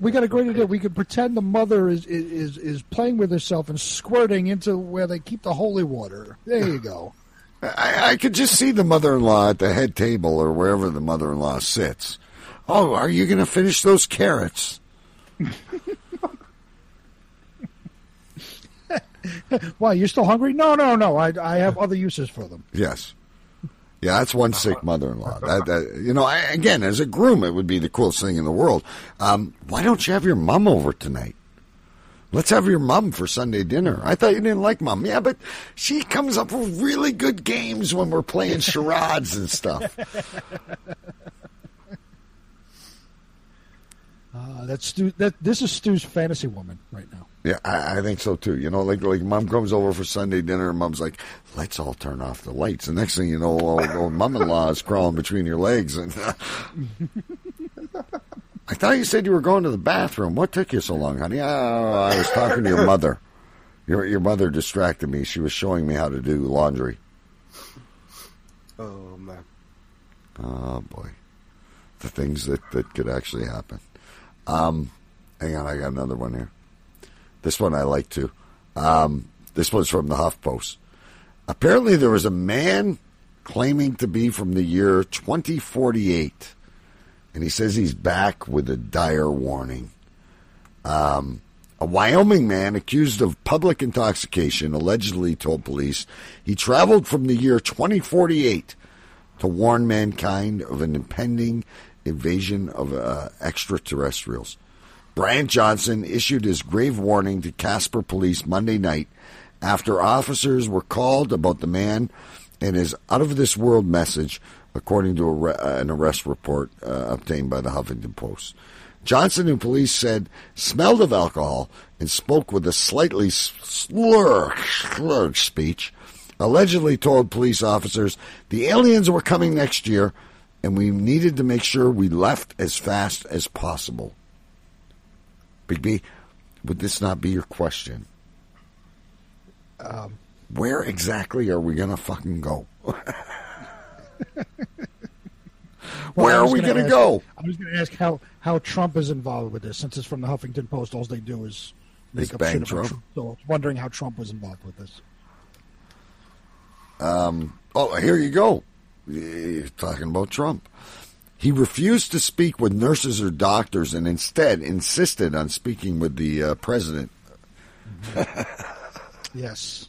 We got a great idea. We could pretend the mother is is is playing with herself and squirting into where they keep the holy water. There you go. *laughs* I, I could just see the mother-in-law at the head table or wherever the mother-in-law sits. Oh, are you going to finish those carrots? *laughs* Why you're still hungry? No, no, no. I I have other uses for them. Yes. Yeah, that's one sick mother-in-law. That, that, you know, I, again, as a groom, it would be the coolest thing in the world. Um, why don't you have your mom over tonight? Let's have your mom for Sunday dinner. I thought you didn't like mom. Yeah, but she comes up with really good games when we're playing charades and stuff. Uh, *laughs* that's Stu. That this is Stu's fantasy woman right now. Yeah, I, I think so too. You know, like like mom comes over for Sunday dinner, and mom's like, "Let's all turn off the lights." And next thing you know, old, old mom-in-law is crawling between your legs. And *laughs* I thought you said you were going to the bathroom. What took you so long, honey? Oh, I was talking to your mother. Your your mother distracted me. She was showing me how to do laundry. Oh man. Oh boy, the things that that could actually happen. Um, hang on, I got another one here. This one I like too. Um, this one's from the HuffPost. Apparently, there was a man claiming to be from the year 2048, and he says he's back with a dire warning. Um, a Wyoming man accused of public intoxication allegedly told police he traveled from the year 2048 to warn mankind of an impending invasion of uh, extraterrestrials. Bryant Johnson issued his grave warning to Casper police Monday night after officers were called about the man and his out of this world message, according to uh, an arrest report uh, obtained by the Huffington Post. Johnson, and police said smelled of alcohol and spoke with a slightly slur, slurred speech, allegedly told police officers the aliens were coming next year and we needed to make sure we left as fast as possible. Would this not be your question? Um, Where exactly are we going to fucking go? *laughs* Well, Where are we gonna going to go? I was going to ask how, how Trump is involved with this. Since it's from the Huffington Post, all they do is make up shit about Trump? Trump. So I was wondering how Trump was involved with this. Um, oh, here you go. You're talking about Trump. He refused to speak with nurses or doctors and instead insisted on speaking with the uh, president. *laughs* Yes.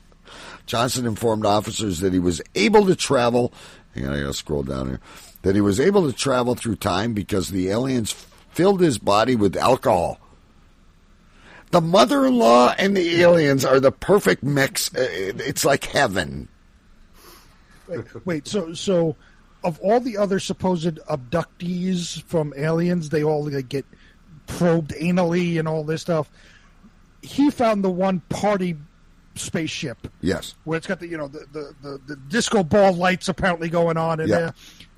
Johnson informed officers that he was able to travel. Hang on, I gotta scroll down here. That he was able to travel through time because the aliens filled his body with alcohol. The mother-in-law and the aliens are the perfect mix. Uh, It's like heaven. Wait, wait, so so of all the other supposed abductees from aliens, they all like, get probed anally and all this stuff. He found the one party spaceship Yes. where it's got the you know the the, the, the disco ball lights apparently going on, and Yeah.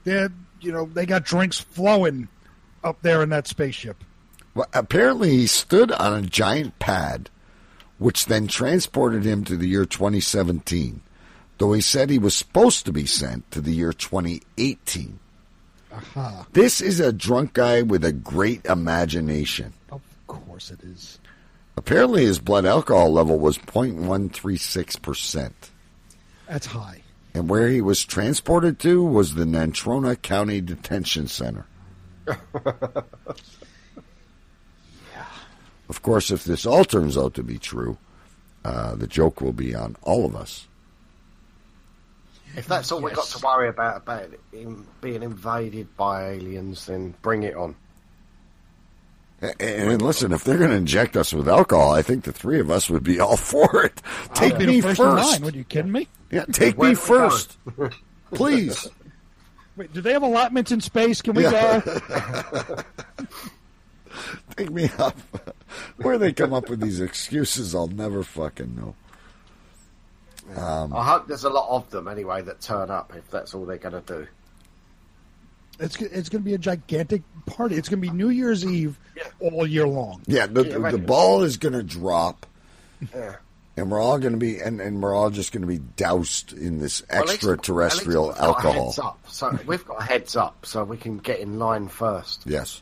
they're, they're you know they got drinks flowing up there in that spaceship. Well, apparently, he stood on a giant pad, which then transported him to the year 2017, though he said he was supposed to be sent to the year 2018. Aha! This is a drunk guy with a great imagination. Of course it is. Apparently, his blood alcohol level was 0.136%. That's high. And where he was transported to was the Natrona County Detention Center. *laughs* yeah. Of course, if this all turns out to be true, uh, the joke will be on all of us. If that's all we've got to worry about about him being invaded by aliens, then bring it on. And, listen, if they're going to inject us with alcohol, I think the three of us would be all *laughs* for it. Take me first. first. in line. Are you kidding me? Yeah, take me first, *laughs* please. Wait, do they have allotments in space? Can we Yeah. go? *laughs* Take me up. Where they come up with these excuses, I'll never fucking know. Um, I hope there's a lot of them anyway that turn up if that's all they're going to do. It's it's going to be a gigantic party. It's going to be New Year's Eve all year long. yeah, the, the, the ball is going to drop, Yeah. and we're all going to be, and, and we're all just going to be doused in this Well, at least- extraterrestrial at least we've got alcohol. heads up. So we've got a heads up, so we can get in line first. Yes.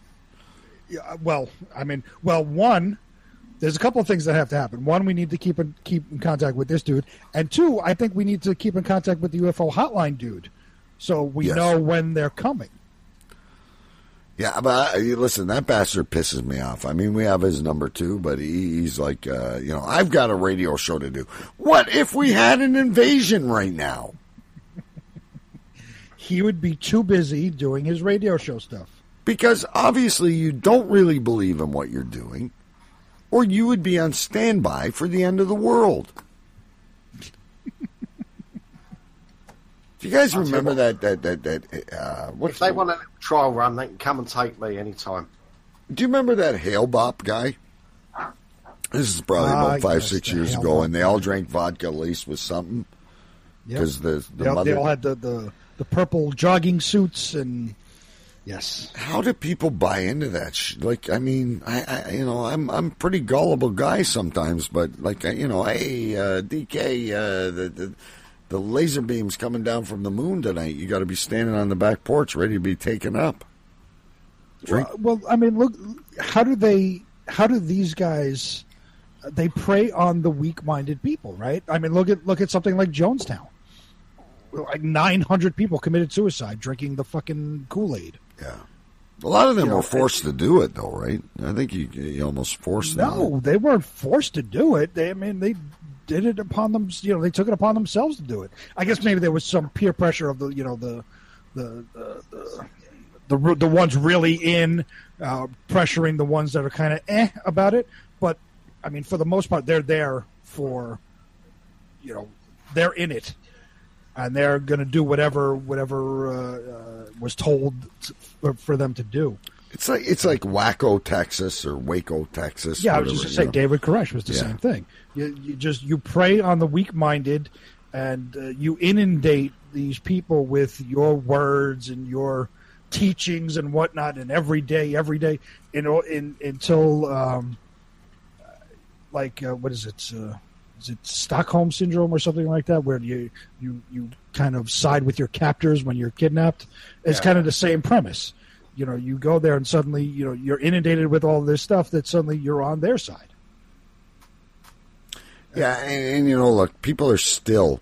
Yeah, well, I mean, well, one, there's a couple of things that have to happen. One, we need to keep in keep in contact with this dude, and two, I think we need to keep in contact with the UFO hotline dude, so we Yes. know when they're coming. Yeah, but uh, listen, that bastard pisses me off. I mean, we have his number too, but he, he's like, uh, you know, I've got a radio show to do. What if we had an invasion right now? *laughs* He would be too busy doing his radio show stuff. Because obviously you don't really believe in what you're doing, or you would be on standby for the end of the world. *laughs* Do you guys I'll tell you remember what. that that that that? Uh, what's If they the- want a little trial run, they can come and take me anytime. Do you remember that Hale Bopp guy? This is probably Ah, about five, yes, six years Hale ago, Bopp and they all drank vodka laced with something. Yep. Because the the they, all, mother. they all had the, the the purple jogging suits and yes, How do people buy into that? Like, I mean, I, I, you know, I'm I'm pretty gullible guy sometimes, but like, you know, hey, uh, DK, uh, the, the the laser beams coming down from the moon tonight. You got to be standing on the back porch, ready to be taken up. Well, well, I mean, look, how do they? How do these guys? They prey on the weak-minded people, right? I mean, look at look at something like Jonestown. Like nine hundred people committed suicide drinking the fucking Kool Aid. Yeah, a lot of them You know, were forced to do it, though, right? I think you you almost forced them. No, they weren't forced to do it. They, I mean, they did it upon them. You know, they took it upon themselves to do it. I guess maybe there was some peer pressure of the, you know, the, the, the, the the the ones really in, uh, pressuring the ones that are kind of eh about it. But I mean, for the most part, they're there for, you know, they're in it, and they're going to do whatever whatever uh, uh, was told to, for, for them to do. It's like it's like Waco, Texas, or Waco, Texas. Yeah, I was just going to say know. David Koresh was the Yeah. same thing. You, you just you prey on the weak-minded, and uh, you inundate these people with your words and your teachings and whatnot, and every day, every day, in, in until um, like uh, what is it? Uh, is it Stockholm syndrome or something like that, where you you you kind of side with your captors when you're kidnapped? It's Yeah. kind of the same premise. You know, you go there and suddenly, you know, you're inundated with all this stuff that suddenly you're on their side. Yeah, and, and you know, look, people are still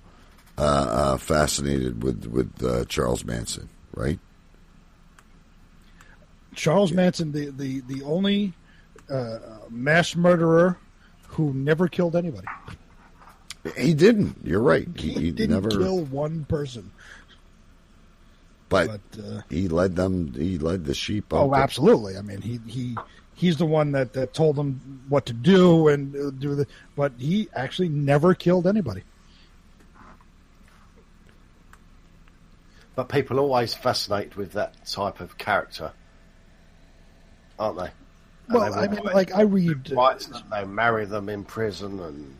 uh, uh, fascinated with with uh, Charles Manson, right? Charles Manson, the the the only uh, mass murderer who never killed anybody. He didn't. You're right. He, he Didn't never. kill one person. but but, uh, he led them. He led the sheep. Oh, up. absolutely. I mean, he he he's the one that, that told them what to do and uh, do the. But he actually never killed anybody. But people always fascinate with that type of character, aren't they? And Well, they I mean, like I read. rights that they marry them in prison and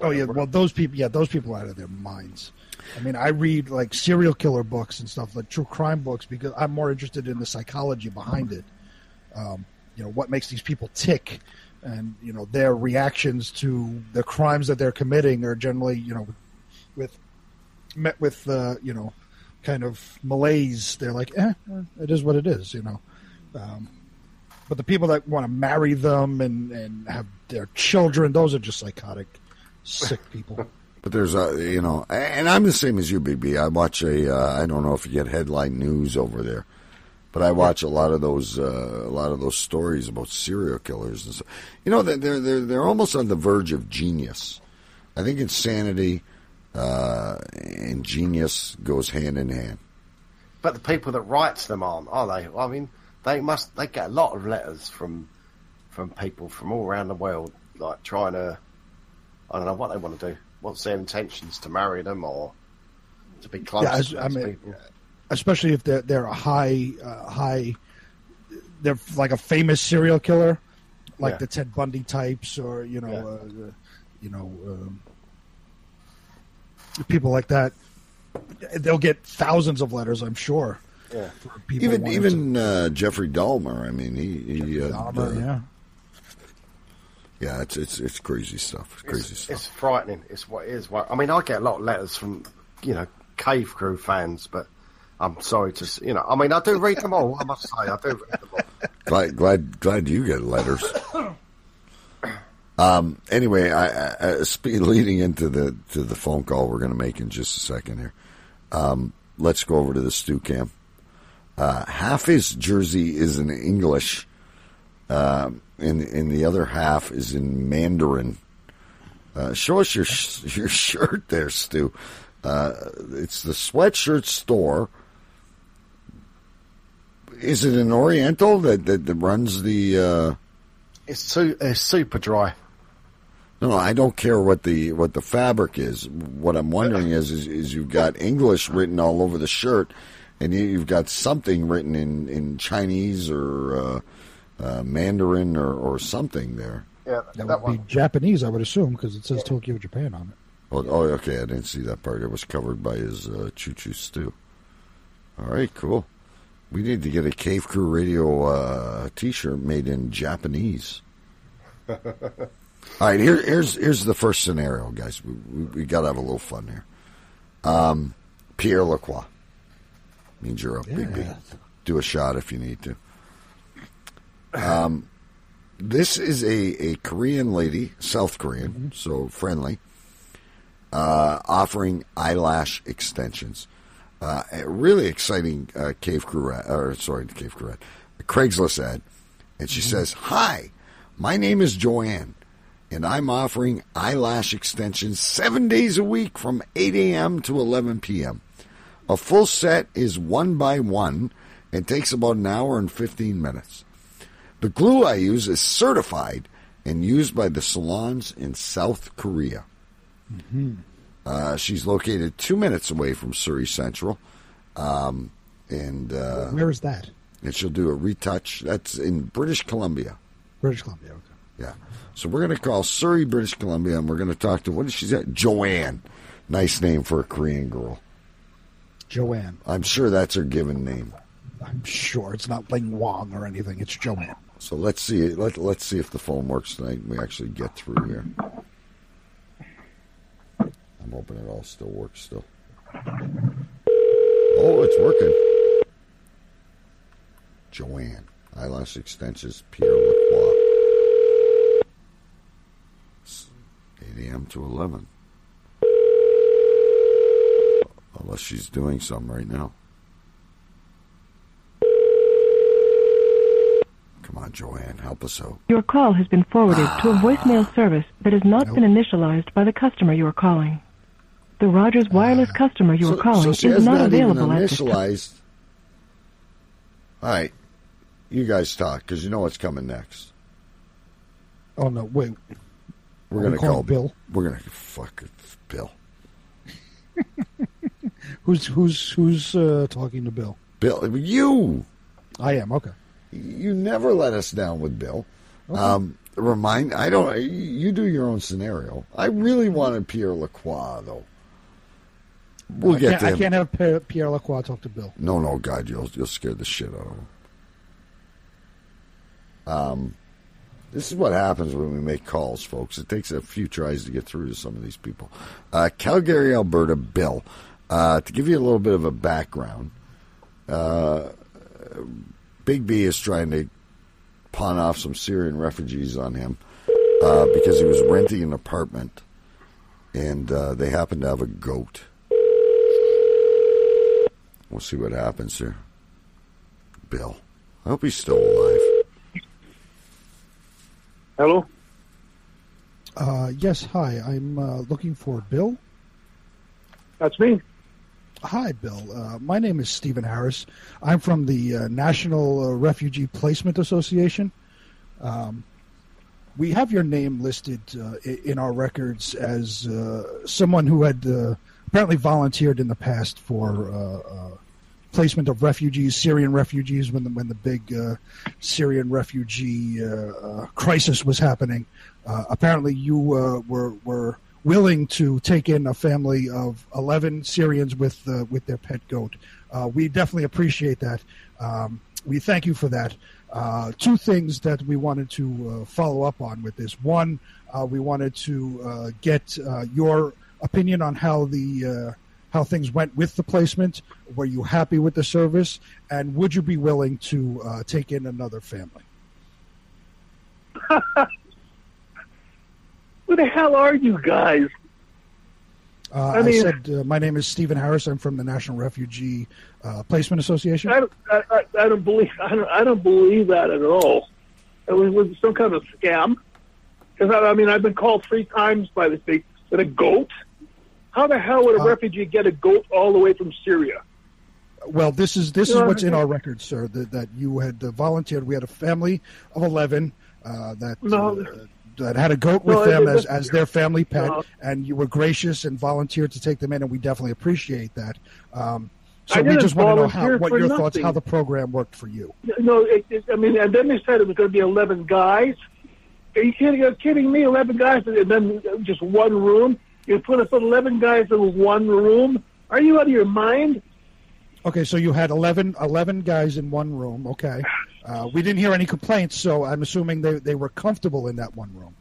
Oh yeah, well those people, yeah, those people are out of their minds. I mean, I read like serial killer books and stuff, like true crime books, because I'm more interested in the psychology behind it. Um, you know, what makes these people tick, and you know their reactions to the crimes that they're committing are generally, you know, with met with uh, you know, kind of malaise. They're like, eh, eh, it is what it is, you know. Um, but the people that want to marry them and and have their children, those are just psychotic, sick people. *laughs* But there's a, you know, and I'm the same as you, BB. I watch a, uh, I don't know if you get headline news over there, but I watch a lot of those, uh, a lot of those stories about serial killers and stuff. You know, they're they're they're almost on the verge of genius. I think insanity uh, and genius goes hand in hand. But the people that writes them aren't, are they? I mean, they must. They get a lot of letters from from people from all around the world, like trying to. I don't know what they want to do. What's their intentions to marry them or to be close Yeah, to I- I mean, people? especially if they're they're a high uh, high they're like a famous serial killer like Yeah. the Ted Bundy types or you know uh, the- you know um, people like that they'll get thousands of letters I'm sure Yeah. for even wanting even uh, Jeffrey Dahmer. I mean, he, he uh, Dahmer, uh, yeah yeah, it's it's it's crazy stuff. It's crazy It's, stuff. it's frightening. It's what it is. What- I mean, I get a lot of letters from you know Cave Crew fans, but I'm sorry to you know. I mean, I do read them all. I must say, I do read them all. glad glad glad you get letters. Um. Anyway, I, I, spe- *laughs* leading into the to the phone call we're going to make in just a second here. Um. Let's go over to the stew cam. Uh, half his jersey is in English, um, and and the other half is in Mandarin. Uh, show us your sh- *laughs* your shirt there, Stu. Uh, it's the sweatshirt store. Is it an Oriental that that, that runs the? Uh, It's su- it's Superdry. no, I don't care what the what the fabric is. What I'm wondering is, is is you've got English written all over the shirt, and you- you've got something written in in Chinese or uh, Mandarin or, or something there. Yeah, that, would be Japanese I would assume because it says Tokyo Japan on it Oh, oh, okay. I didn't see that part. It was covered by his uh, Choo Choo Stu. All right, cool. We need to get a Cave Crew Radio uh, T-shirt made in Japanese. *laughs* All right, here, here's here's the first scenario, guys. We, we, we got to have a little fun here. Um, Pierre Lacroix means you're up, big B. Do a shot if you need to. Um, this is a, a Korean lady, South Korean, so friendly, uh, offering eyelash extensions. Uh, a really exciting uh, cave crew, ad, or sorry, cave crew ad, Craigslist ad, and she says, "Hi, my name is Joanne, and I'm offering eyelash extensions seven days a week from 8 a.m. to 11 p.m. A full set is one by one, and takes about an hour and 15 minutes. The glue I use is certified and used by the salons in South Korea. Mm-hmm. Uh, she's located two minutes away from Surrey Central. Um, and uh, Where is that? and she'll do a retouch. That's in British Columbia. British Columbia. Okay. Yeah. So we're going to call Surrey, British Columbia, and we're going to talk to what is she say? Joanne. Nice name for a Korean girl. Joanne. I'm sure that's her given name. I'm sure it's not Ling Wong or anything. It's Joanne. So let's see. Let Let's see if the phone works tonight. and We actually get through here. I'm hoping it all still works. Still. Oh, it's working. Joanne, eyelash extensions, Pierre Lacroix. It's 8 a.m. to 11. Unless she's doing some right now. Come on, Joanne, help us out. Your call has been forwarded to a voicemail service that has not been initialized by the customer you are calling. The Rogers Wireless customer you are So- calling so is has not, not even available at this time. initialized. All right, you guys talk because you know what's coming next. Oh no! Wait. We're Are gonna we call Bill. We're gonna fuck it, Bill. *laughs* Who's who's who's uh, talking to Bill? Bill, you. I am okay. You never let us down with Bill. Um, remind I don't. You do your own scenario. I really wanted Pierre Lacroix though. We'll I get can't, I can't have Pierre, Pierre Lacroix talk to Bill. No, no, God, you'll you'll scare the shit out of him. Um, this is what happens when we make calls, folks. It takes a few tries to get through to some of these people. Uh, Calgary, Alberta, Bill. Uh, to give you a little bit of a background, uh, Big B is trying to pawn off some Syrian refugees on him uh, because he was renting an apartment, and uh, they happen to have a goat. We'll see what happens here. Bill. I hope he's still alive. Hello? Uh, yes, hi. I'm uh, looking for Bill. That's me. Hi, Bill. Uh, my name is Stephen Harris. I'm from the uh, National uh, Refugee Placement Association. Um, we have your name listed uh, in our records as uh, someone who had uh, apparently volunteered in the past for placement of refugees, Syrian refugees, when the when the big Syrian refugee crisis was happening. Apparently, you were were willing to take in a family of eleven Syrians with uh, with their pet goat. Uh, we definitely appreciate that. Um, we thank you for that. Uh, two things that we wanted to uh, follow up on with this. One, uh, we wanted to uh, get your opinion on how the how things went with the placement. Were you happy with the service, and would you be willing to take in another family? *laughs* Who the hell are you guys? Uh, I I, said uh, my name is Stephen Harris. I'm from the National Refugee uh, Placement Association. I don't, I, I, I don't believe I don't, I don't believe that at all. It was, was some kind of scam. Because I, I mean, I've been called three times by this big with a goat. How the hell would a refugee get a goat all the way from Syria? Well, this is this You is what's in our records, sir. That, that you had uh, volunteered. We had a family of eleven uh, that No. That had a goat with No, them as, as their family pet, No. and you were gracious and volunteered to take them in, and we definitely appreciate that. Um, so we just want to know how what your thoughts, how the program worked for you. No, it, it, I mean, and then they said it was going to be eleven guys. Are you kidding? Are you kidding me? Eleven guys, and then just one room. You put us eleven guys in one room. Are you out of your mind? Okay, so you had 11, 11 guys in one room. Okay, uh, we didn't hear any complaints, so I'm assuming they they were comfortable in that one room.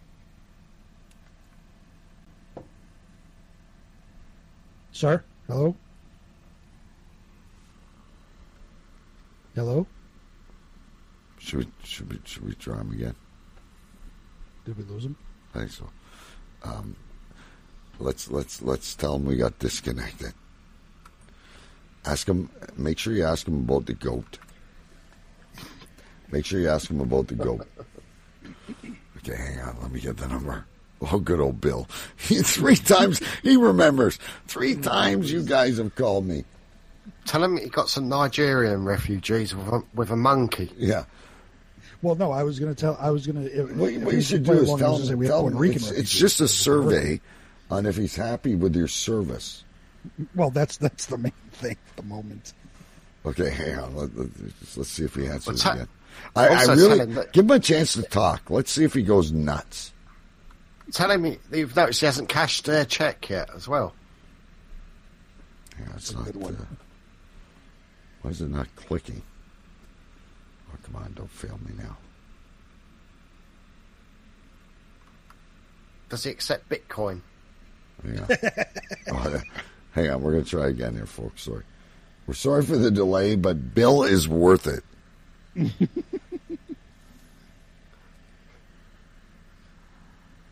Sir, hello, hello. Should we should we should we try him again? Did we lose him? I think so. Um, let's let's let's tell him we got disconnected. Ask him. Make sure you ask him about the goat. Make sure you ask him about the goat. Okay, hang on. Let me get the number. Oh, good old Bill. *laughs* Three times he remembers. Three times you guys have called me. Tell him he got some Nigerian refugees with a, with a monkey. Yeah. Well, no, I was going to tell. I was going to. What, what you should do is tell him, tell him it's, it's just a survey on if he's happy with your service. Well, that's that's the main thing at the moment. Okay, hang on. Let, let, us see if he answers Well, ta- again. I, I really him that- give him a chance to talk. Let's see if he goes nuts. Tell him he, you've noticed he hasn't cashed their check yet as well. Yeah, it's not. Uh, why is it not clicking? Oh, come on! Don't fail me now. Does he accept Bitcoin? Hang *laughs* on. Oh, hang on. We're going to try again here, folks. Sorry. We're sorry for the delay, but Bill is worth it. *laughs*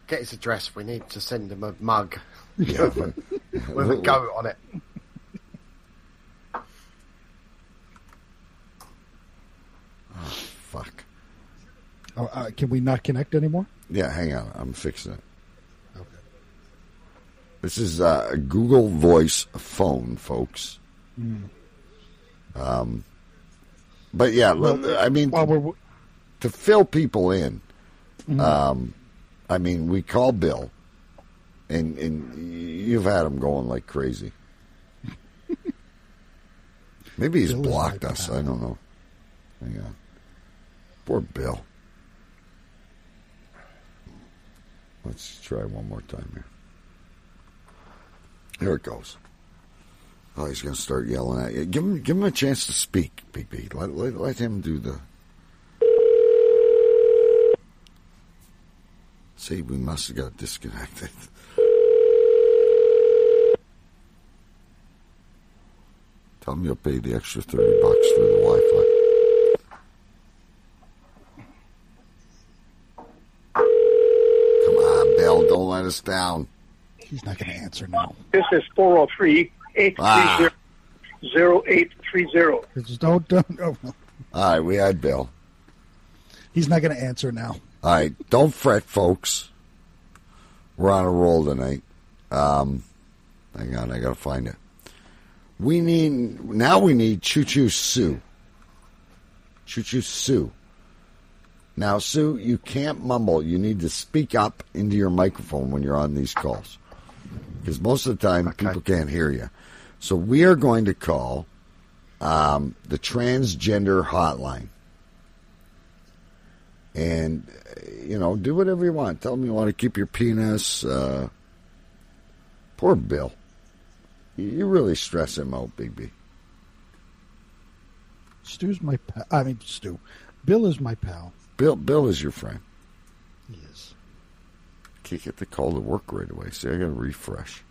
Get his address. We need to send him a mug *laughs* Yeah, with a goat on it. Fuck. Oh, uh, can we not connect anymore? Yeah, hang on. I'm fixing it. Okay. This is uh, a Google Voice phone, folks. Mm. Um, but yeah, Well, I mean, while we're- to fill people in, Mhm. um, I mean, we call Bill, and and you've had him going like crazy. *laughs* Maybe he's Bill blocked us. I don't know. Hang on. Poor Bill. Let's try one more time here. Here it goes. Oh, he's going to start yelling at you. Give him, give him a chance to speak, Big B. Let, let, let him do the. See, we must have got disconnected. Tell me you'll pay the extra 30 bucks for the Wi Fi. Come on, Bill. Don't let us down. He's not going to answer now. This is 403 830 0830. Don't don't. Oh, no. All right, we had Bill. He's not going to answer now. All right, don't fret, folks. We're on a roll tonight. Um, hang on, I gotta find it. We need now. We need Choo Choo Sue. Choo Choo Sue. Now, Sue, you can't mumble. You need to speak up into your microphone when you're on these calls, because most of the time people can't hear you. So we are going to call um, the transgender hotline and you know, do whatever you want. Tell them you want to keep your penis. Uh, poor Bill. You- You really stress him out, Big B. Stu's my pal. I mean, Stu. Bill is my pal. Bill, Bill is your friend. He is. Can't get the call to work right away. See, I got to refresh.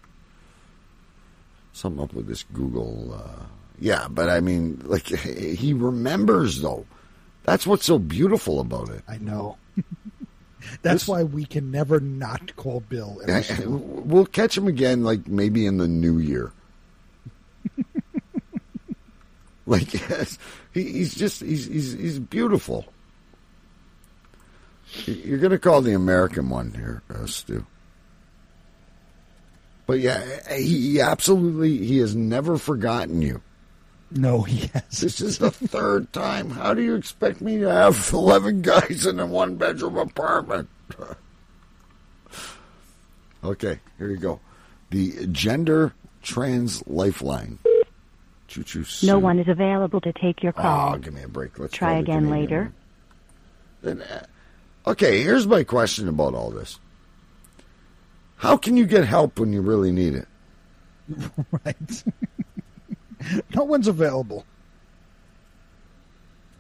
Something up with this Google. Uh, yeah, but I mean, like *laughs* he remembers though. That's what's so beautiful about it. I know. *laughs* That's why we can never not call Bill. *laughs* We'll catch him again, like maybe in the new year. *laughs* like yes, he, he's just he's he's he's beautiful. You're going to call the American one here, uh, Stu. But yeah, he, he absolutely he has never forgotten you. No, *laughs* he has. This is the third time. How do you expect me to have eleven guys in a one bedroom apartment? *laughs* okay, here you go. The gender trans lifeline. Choo choo. No one is available to take your call. Oh, give me a break. Let's Try again later. Then, uh, okay, here's my question about all this. How can you get help when you really need it? *laughs* right. *laughs* no one's available.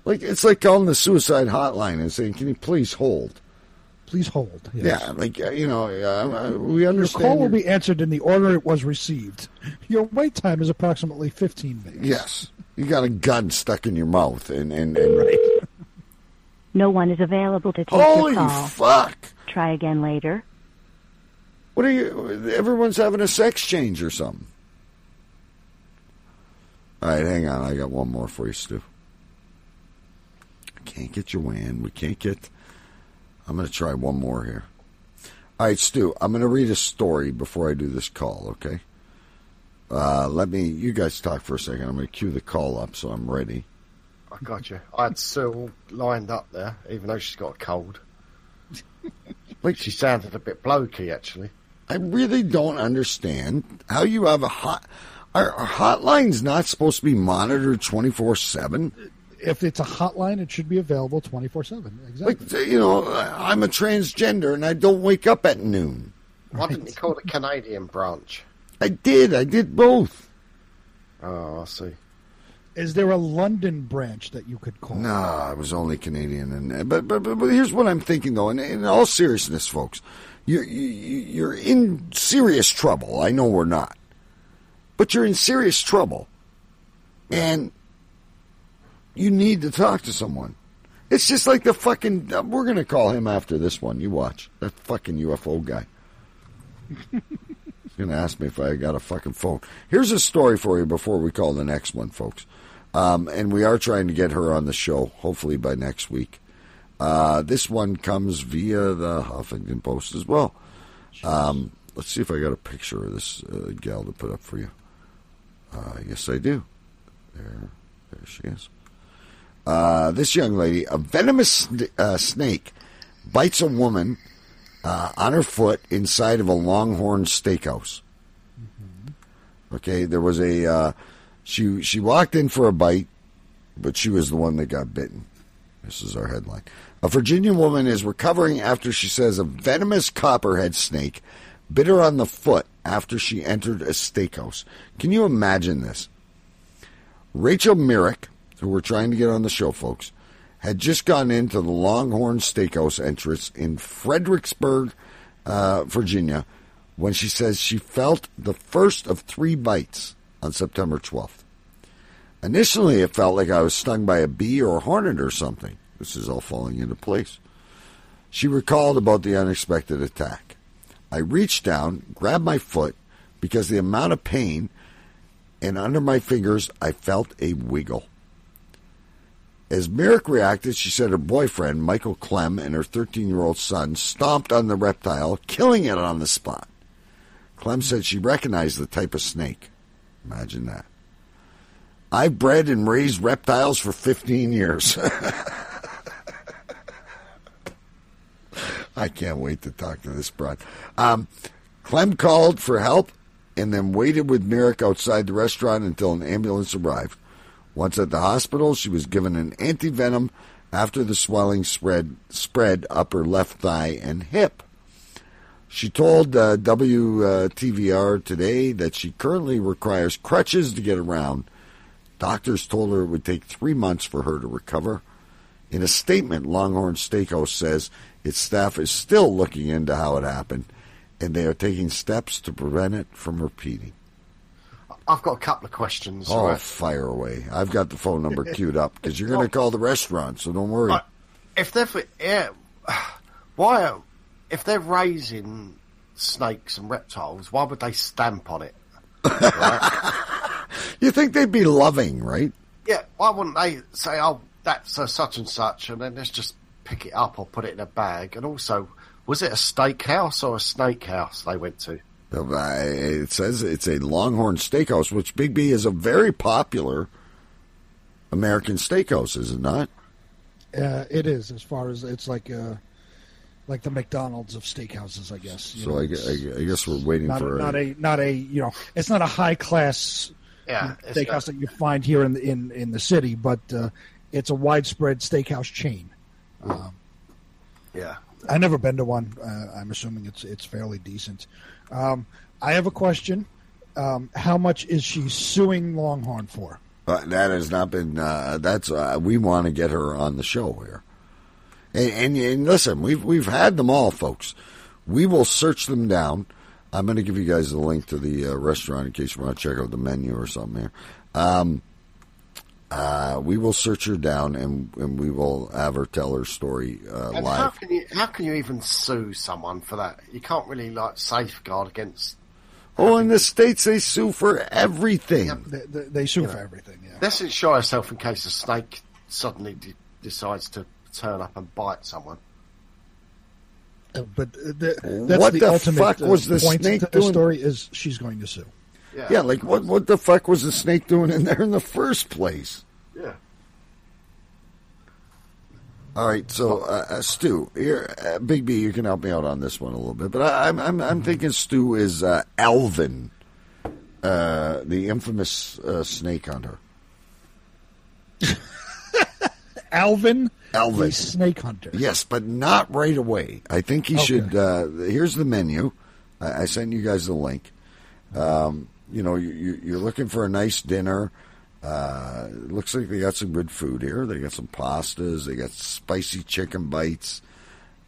Like it's like calling the suicide hotline and saying, "Can you please hold?" Please hold. Yes. Yeah, like uh, you know, uh, uh, we Your understand. call will be answered in the order it was received. Your wait time is approximately 15 minutes. Yes, you got a gun stuck in your mouth, and and, and *laughs* No one is available to take Holy your call. fuck! Try again later. What are you? Everyone's having a sex change or something. All right, hang on. I got one more for you, Stu. I Can't get your WAN. We can't get. I'm going to try one more here. All right, Stu. I'm going to read a story before I do this call. Okay. Uh, let me. You guys talk for a second. I'm going to cue the call up so I'm ready. I got you. I had Sue lined up there, even though she's got a cold. *laughs* Like she sounded a bit blokey, actually. I really don't understand how you have a hot. Are, are hotlines not supposed to be monitored twenty four seven? If it's a hotline, it should be available twenty four seven. Exactly. Like uh, you know, I'm a transgender and I don't wake up at noon. Why didn't you call the Canadian branch? I did. I did both. Oh, I see. Is there a London branch that you could call? No, I was only Canadian, and but but but, but here's what I'm thinking though. And in all seriousness, folks, you're you, you're in serious trouble. I know we're not, but you're in serious trouble, and you need to talk to someone. It's just like the fucking. uh, We're gonna call him after this one. You watch that fucking UFO guy. He's *laughs* gonna ask me if I got a fucking phone. Here's a story for you before we call the next one, folks. Um, and we are trying to get her on the show, hopefully by next week. Uh, this one comes via the Huffington Post as well. Um, let's see if I got a picture of this uh, gal to put up for you. Uh, yes, I do. There, there she is. Uh, this young lady, a venomous sn- uh, snake, bites a woman uh, on her foot inside of a Longhorn Steakhouse. Okay, there was a uh, she she walked in for a bite, but she was the one that got bitten. This is our headline. A Virginia woman is recovering after she says a venomous copperhead snake bit her on the foot after she entered a steakhouse. Can you imagine this? Rachel Merrick, who we're trying to get on the show, folks, had just gone into the Longhorn Steakhouse entrance in Fredericksburg, uh, Virginia, when she says she felt the first of three bites on September 12th. Initially, it felt like I was stung by a bee or a hornet or something. This is all falling into place. She recalled about the unexpected attack. I reached down, grabbed my foot, because the amount of pain, and under my fingers, I felt a wiggle. As Merrick reacted, she said her boyfriend, Michael Clem, and her 13 year old son stomped on the reptile, killing it on the spot. Clem said she recognized the type of snake. Imagine that. I've bred and raised reptiles for 15 years. *laughs* I can't wait to talk to this broad. Um, Clem called for help and then waited with Merrick outside the restaurant until an ambulance arrived. Once at the hospital, she was given an antivenom after the swelling spread spread up her left thigh and hip. She told uh, WTVR today that she currently requires crutches to get around. Doctors told her it would take three months for her to recover. In a statement, Longhorn Steakhouse says its staff is still looking into how it happened, and they are taking steps to prevent it from repeating. I've got a couple of questions. Oh, right? fire away! I've got the phone number *laughs* queued up because you're going to call the restaurant, so don't worry. If they're yeah, *sighs* why if they're raising snakes and reptiles, why would they stamp on it? *laughs* You think they'd be loving, right? Yeah, why wouldn't they say, "Oh, that's a such and such," and then let's just pick it up or put it in a bag? And also, was it a steakhouse or a snake house they went to? Uh, It says it's a Longhorn Steakhouse, which Big B is a very popular American steakhouse, is it not? Uh, it is as far as it's like uh, like the McDonald's of steakhouses, I guess. you So know, I, I- I guess we're waiting not, for not a not a you know it's not a high class Yeah, steakhouse not- that you find here in the in, in the city, but uh, it's a widespread steakhouse chain. Um, Yeah. I've never been to one. Uh, I'm assuming it's it's fairly decent. Um, I have a question. Um, how much is she suing Longhorn for? Uh, that has not been. Uh, that's uh, we want to get her on the show here. And, and, and listen, we've we've had them all, folks. We will search them down. I'm going to give you guys the link to the uh, restaurant in case you want to check out the menu or something here. Um, uh, we will search her down and and we will have her tell her story uh, And how live. can you how can you even sue someone for that? You can't really like safeguard against. Oh, in the states they sue for everything. They, they, they sue for everything. Yeah. Let's insure ourselves in case a snake suddenly de- decides to turn up and bite someone. Uh, but uh, the, that's What the, the ultimate fuck uh, was the point snake to the doing? story is she's going to sue. Yeah. Yeah, like what? What the fuck was the snake doing in there in the first place? Yeah. All right, so uh, uh, Stu, here, uh, Big B, you can help me out on this one a little bit, but I, I'm I'm I'm thinking Stu is uh, Alvin, uh, the infamous uh, snake hunter. *laughs* Alvin, Alvin, the snake hunter. Yes, but not right away. I think he Okay. should. Uh, here's the menu. I, I sent you guys the link. Um, you know, you, you, you're looking for a nice dinner. Uh, looks like they got some good food here. They got some pastas. They got spicy chicken bites.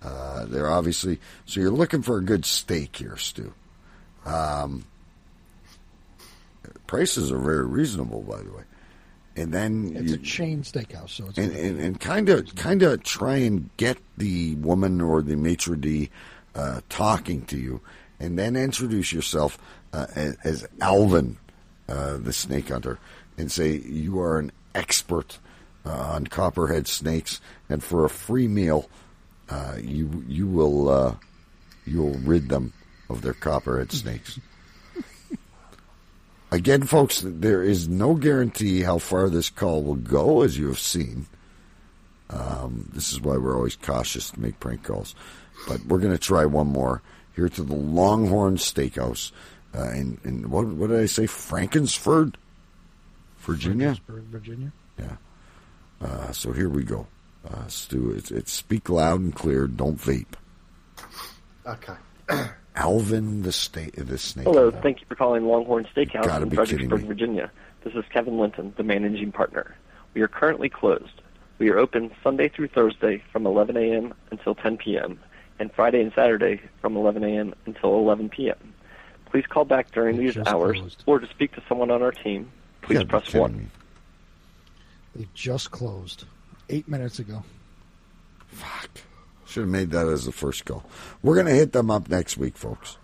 Uh, they're obviously so you're looking for a good steak here, Stu. Um, prices are very reasonable, by the way. And then It's you, a chain steakhouse, so it's and and, and kind of kind of try and get the woman or the maitre d uh, talking to you, and then introduce yourself uh, as, as Alvin, uh, the snake hunter, and say you are an expert uh, on copperhead snakes, and for a free meal, uh, you you will uh, you will rid them of their copperhead snakes. *laughs* Again, folks, there is no guarantee how far this call will go, as you have seen. Um, this is why we're always cautious to make prank calls. But we're going to try one more here to the Longhorn Steakhouse uh, in, in what, what did I say? Frankensford, Virginia. Virginia. Yeah. Uh, so here we go. Uh, Stu, it's, it's speak loud and clear. Don't vape. Okay. *clears throat* Alvin the state the snake. Hello, thank you for calling Longhorn Steakhouse Gotta in be Fredericksburg. Virginia. This is Kevin Linton, the managing partner. We are currently closed. We are open Sunday through Thursday from 11 a.m. until 10 p.m. and Friday and Saturday from 11 a.m. until 11 p.m. Please call back during these hours or to speak to someone on our team, please gotta press 1. me. They just closed eight minutes ago. Fuck. Should have made that as the first call. We're going to hit them up next week, folks.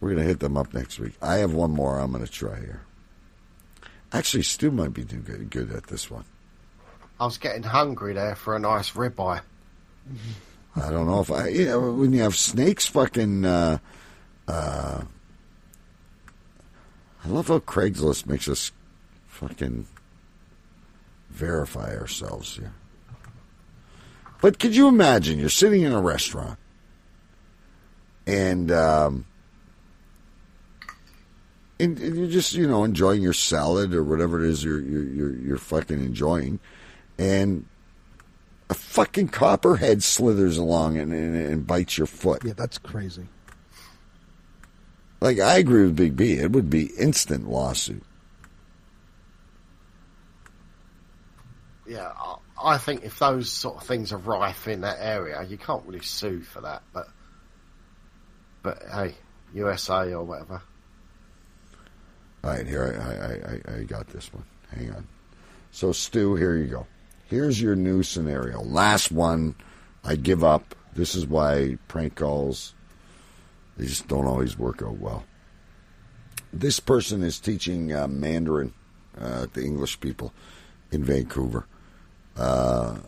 We're going to hit them up next week. I have one more I'm going to try here. Actually, Stu might be doing good, good at this one. I was getting hungry there for a nice ribeye. Mm-hmm. I don't know if I, when you have snakes fucking, uh, uh, I love how Craigslist makes us fucking verify ourselves here. But could you imagine you're sitting in a restaurant and, um, and, and you're just, you know, enjoying your salad or whatever it is you're, you're, you're, you're fucking enjoying. And a fucking copperhead slithers along and, and, and bites your foot. Yeah, that's crazy. Like I agree with Big B, it would be instant lawsuit. Yeah, I, I think if those sort of things are rife in that area, you can't really sue for that. But, but hey, USA or whatever. All right, here I, I, I, I got this one. Hang on. So Stu, here you go. Here's your new scenario. Last one, I give up. This is why prank calls they just don't always work out well. This person is teaching uh, Mandarin uh, to English people in Vancouver. Uh,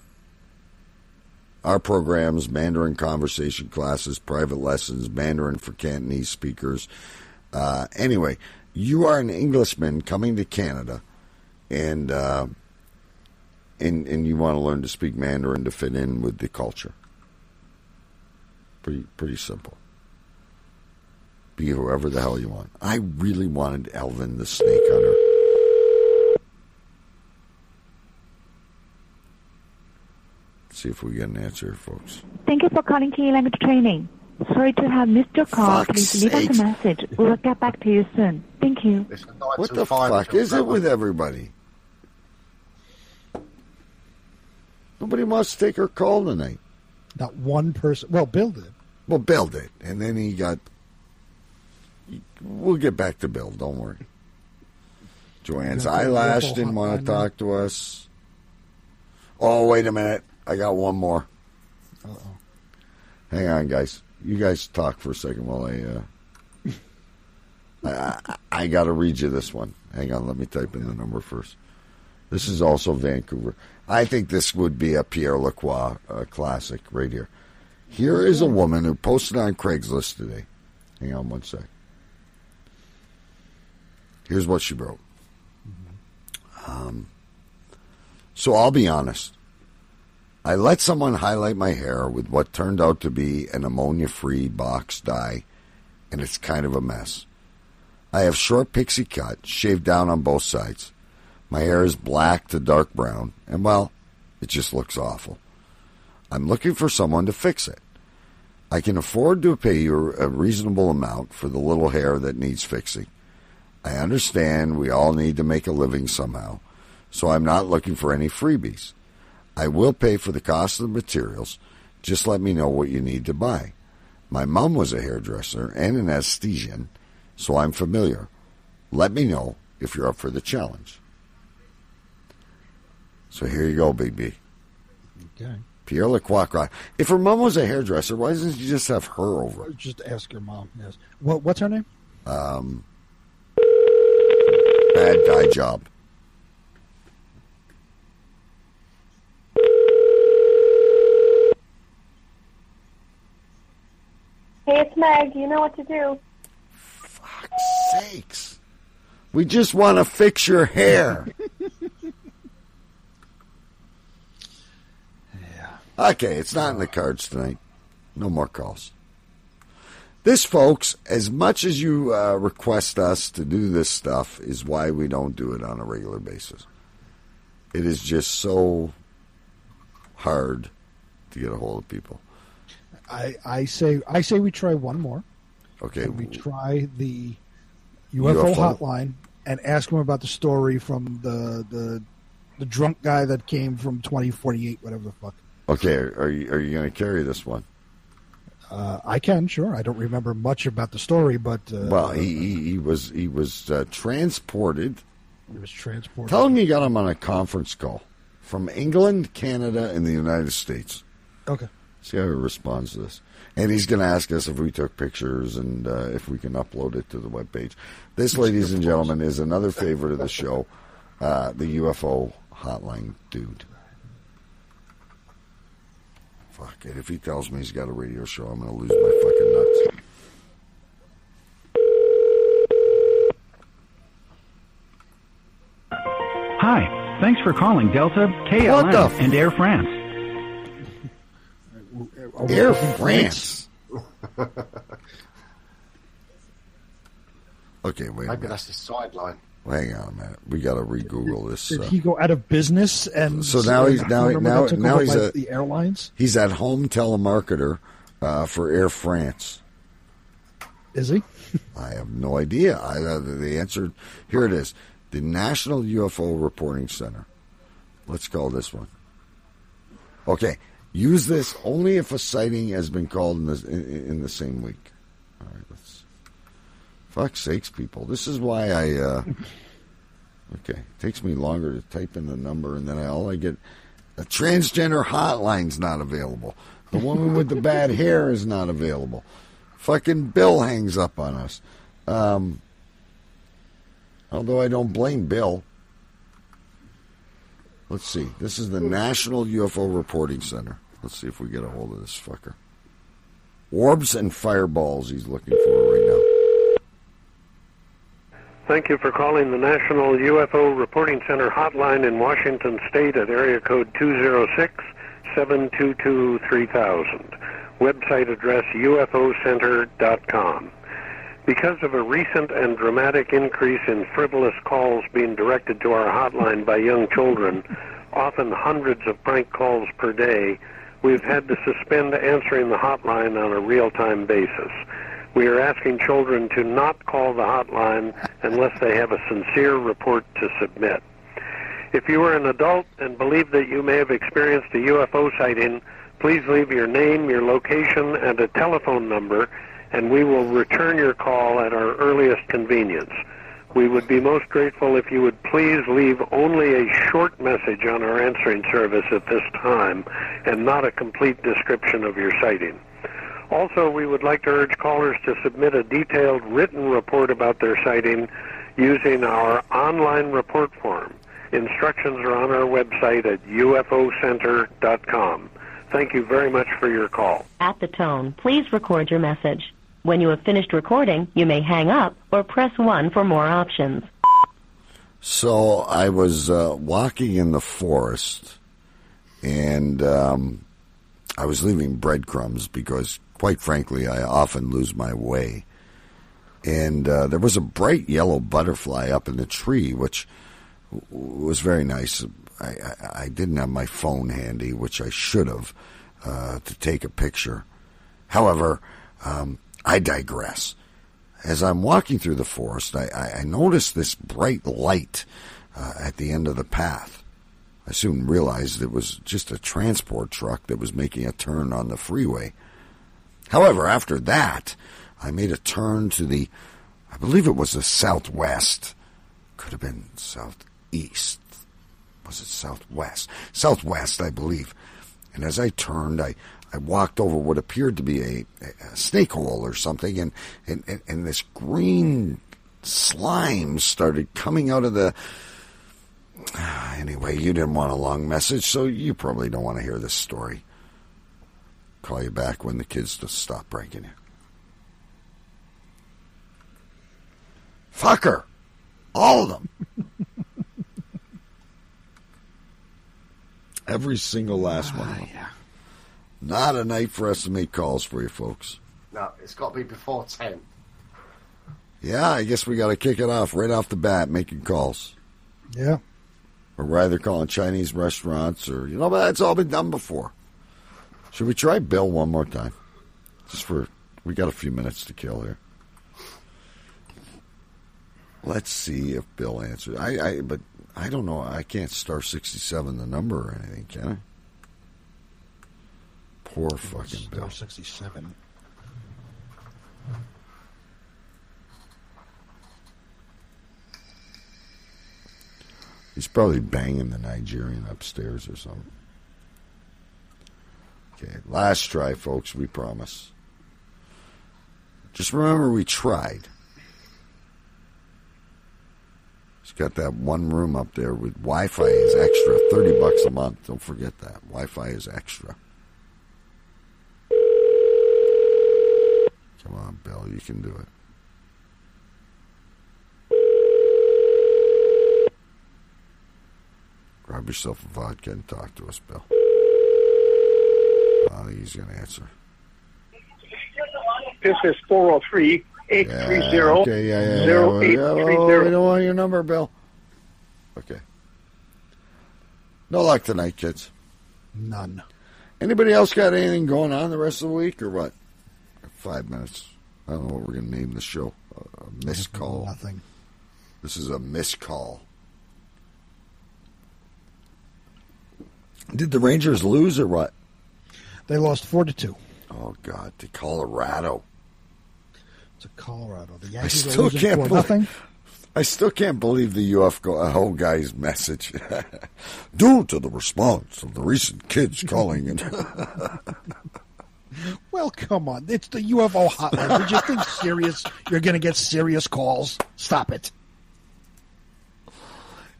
our programs, Mandarin conversation classes, private lessons, Mandarin for Cantonese speakers. Uh, anyway, you are an Englishman coming to Canada, and uh, and and you want to learn to speak Mandarin to fit in with the culture. Pretty pretty simple. Be whoever the hell you want. I really wanted Elvin the Snake Hunter. See if we get an answer, folks. Thank you for calling Key Language Training. Sorry to have missed your call. Fuck's Please leave us a message. We will get back to you soon. Thank you. What the fuck is it with everybody? Nobody wants to take her call tonight. Not one person. Well, Bill did. Well, Bill did, and then he got. We'll get back to Bill. Don't worry. Joanne's eyelash didn't want to talk to us. Oh, wait a minute. I got one more. Uh-oh. Hang on, guys. You guys talk for a second while I. Uh, I, I, I got to read you this one. Hang on. Let me type in the number first. This is also Vancouver. I think this would be a Pierre Lacroix uh, classic right here. Here is a woman who posted on Craigslist today, Hang on one sec. Here's what she wrote. Um, so I'll be honest. I let someone highlight my hair with what turned out to be an ammonia free box dye, and it's kind of a mess. I have short pixie cut, shaved down on both sides. My hair is black to dark brown, and well, it just looks awful. I'm looking for someone to fix it. I can afford to pay you a reasonable amount for the little hair that needs fixing. I understand we all need to make a living somehow, so I'm not looking for any freebies. I will pay for the cost of the materials. Just let me know what you need to buy. My mom was a hairdresser and an aesthetician, so I'm familiar. Let me know if you're up for the challenge. So here you go, Big B. Okay. Pierre Lacroix. If her mom was a hairdresser, why doesn't she just have her over? Just ask your mom. Yes. What, what's her name? Um, bad guy job. Hey, it's Meg. You know what to do. Fuck's sakes. We just want to fix your hair. *laughs* Okay, it's not in the cards tonight. No more calls. This, folks, as much as you uh, request us to do this stuff, is why we don't do it on a regular basis. It is just so hard to get a hold of people. I, I say I say we try one more. Okay. We try the UFO, UFO? hotline and ask them about the story from the the the drunk guy that came from twenty forty eight, whatever the fuck. Okay, are you are you going to carry this one? Uh, I can sure. I don't remember much about the story, but uh, Well, he, he, he was he was uh, transported. he was transported. Tell him you got him on a conference call from England, Canada, and the United States. Okay. See how he responds to this. And he's going to ask us if we took pictures and uh, if we can upload it to the web page. This, ladies and gentlemen, is another favorite of the show, uh, the UFO hotline dude. Fuck it. If he tells me he's got a radio show, I'm going to lose my fucking nuts. Hi, thanks for calling Delta, What the KLM, f- and Air France. Air France. *laughs* Okay, wait a Maybe minute. that's the sideline. Hang on a minute. We got to re-Google this. Did uh, he go out of business? And So now he's now now now he's by a the airlines. He's at home telemarketer uh, for Air France. Is he? *laughs* I have no idea. I, uh, the answer here it is: the National UFO Reporting Center. Let's call this one. Okay, use this only if a sighting has been called in the in, in the same week. All right, let's. Fuck sakes, people! This is why I. Uh, *laughs* okay, it takes me longer to type in the number, and then I, all I get. A transgender hotline's not available. The woman with the bad *laughs* hair is not available. Fucking Bill hangs up on us. Um, although I don't blame Bill. Let's see. This is the National UFO Reporting Center. Let's see if we get a hold of this fucker. Orbs and fireballs he's looking for right now. Thank you for calling the National UFO Reporting Center hotline in Washington State at area code 206-722-3000. Website address ufocenter.com. Because of a recent and dramatic increase in frivolous calls being directed to our hotline by young children, often hundreds of prank calls per day, we've had to suspend answering the hotline on a real-time basis. We are asking children to not call the hotline unless they have a sincere report to submit. If you are an adult and believe that you may have experienced a UFO sighting, please leave your name, your location, and a telephone number, and we will return your call at our earliest convenience. We would be most grateful if you would please leave only a short message on our answering service at this time and not a complete description of your sighting. Also, we would like to urge callers to submit a detailed written report about their sighting using our online report form. Instructions are on our website at ufocenter.com. Thank you very much for your call. At the tone, please record your message. When you have finished recording, you may hang up or press 1 for more options. So I was uh, walking in the forest, and um, I was leaving breadcrumbs because, quite frankly, I often lose my way. And uh, there was a bright yellow butterfly up in the tree, which was very nice. I, I, I didn't have my phone handy, which I should have, uh, to take a picture. However, um, I digress. As I'm walking through the forest, I, I, noticed this bright light uh, at the end of the path. I soon realized it was just a transport truck that was making a turn on the freeway. However, after that, I made a turn to the, I believe it was the southwest. Could have been southeast. Was it southwest? Southwest, I believe. And as I turned, I, I walked over what appeared to be a, a snake hole or something, and, and, and, and this green slime started coming out of the. *sighs* Anyway, you didn't want a long message, so you probably don't want to hear this story. Call you back when the kids just stop breaking you. Fucker! All of them! *laughs* Every single last one of ah, them. Not a night for us to make calls for you folks. No, it's got to be before 10. Yeah, I guess we got to kick it off right off the bat, making calls. Yeah. Or rather calling Chinese restaurants or, you know, but that's all been done before. Should we try Bill one more time? Just for, we got a few minutes to kill here. Let's see if Bill answers. I, I, but I don't know. I can't star 67 the number or anything, can I? Poor fucking Bill. 67. He's probably banging the Nigerian upstairs or something. Okay, last try, folks, we promise. Just remember we tried. He's got that one room up there with Wi Fi is extra. 30 bucks a month. Don't forget that. Wi Fi is extra. Come on, Bill, you can do it. Grab yourself a vodka and talk to us, Bill. I think he's going to answer. This is 403 830 Okay, yeah, yeah, yeah. Well, yeah, well, we 0830. don't want your number, Bill. Okay. No luck tonight, kids. None. Anybody else got anything going on the rest of the week or what? Five minutes. I don't know what we're going to name the show. Uh, a missed call. Nothing. This is a missed call. Did the Rangers lose or what? They lost 4 to 2 Oh, God, to Colorado. to Colorado. The I Yankees are still losing can't 4 believe. nothing. I still can't believe the UFO uh, guy's message. *laughs* Due to the response of the recent kids calling in. *laughs* Well, come on. It's the UFO hotline. Did you think serious? You're going to get serious calls? Stop it.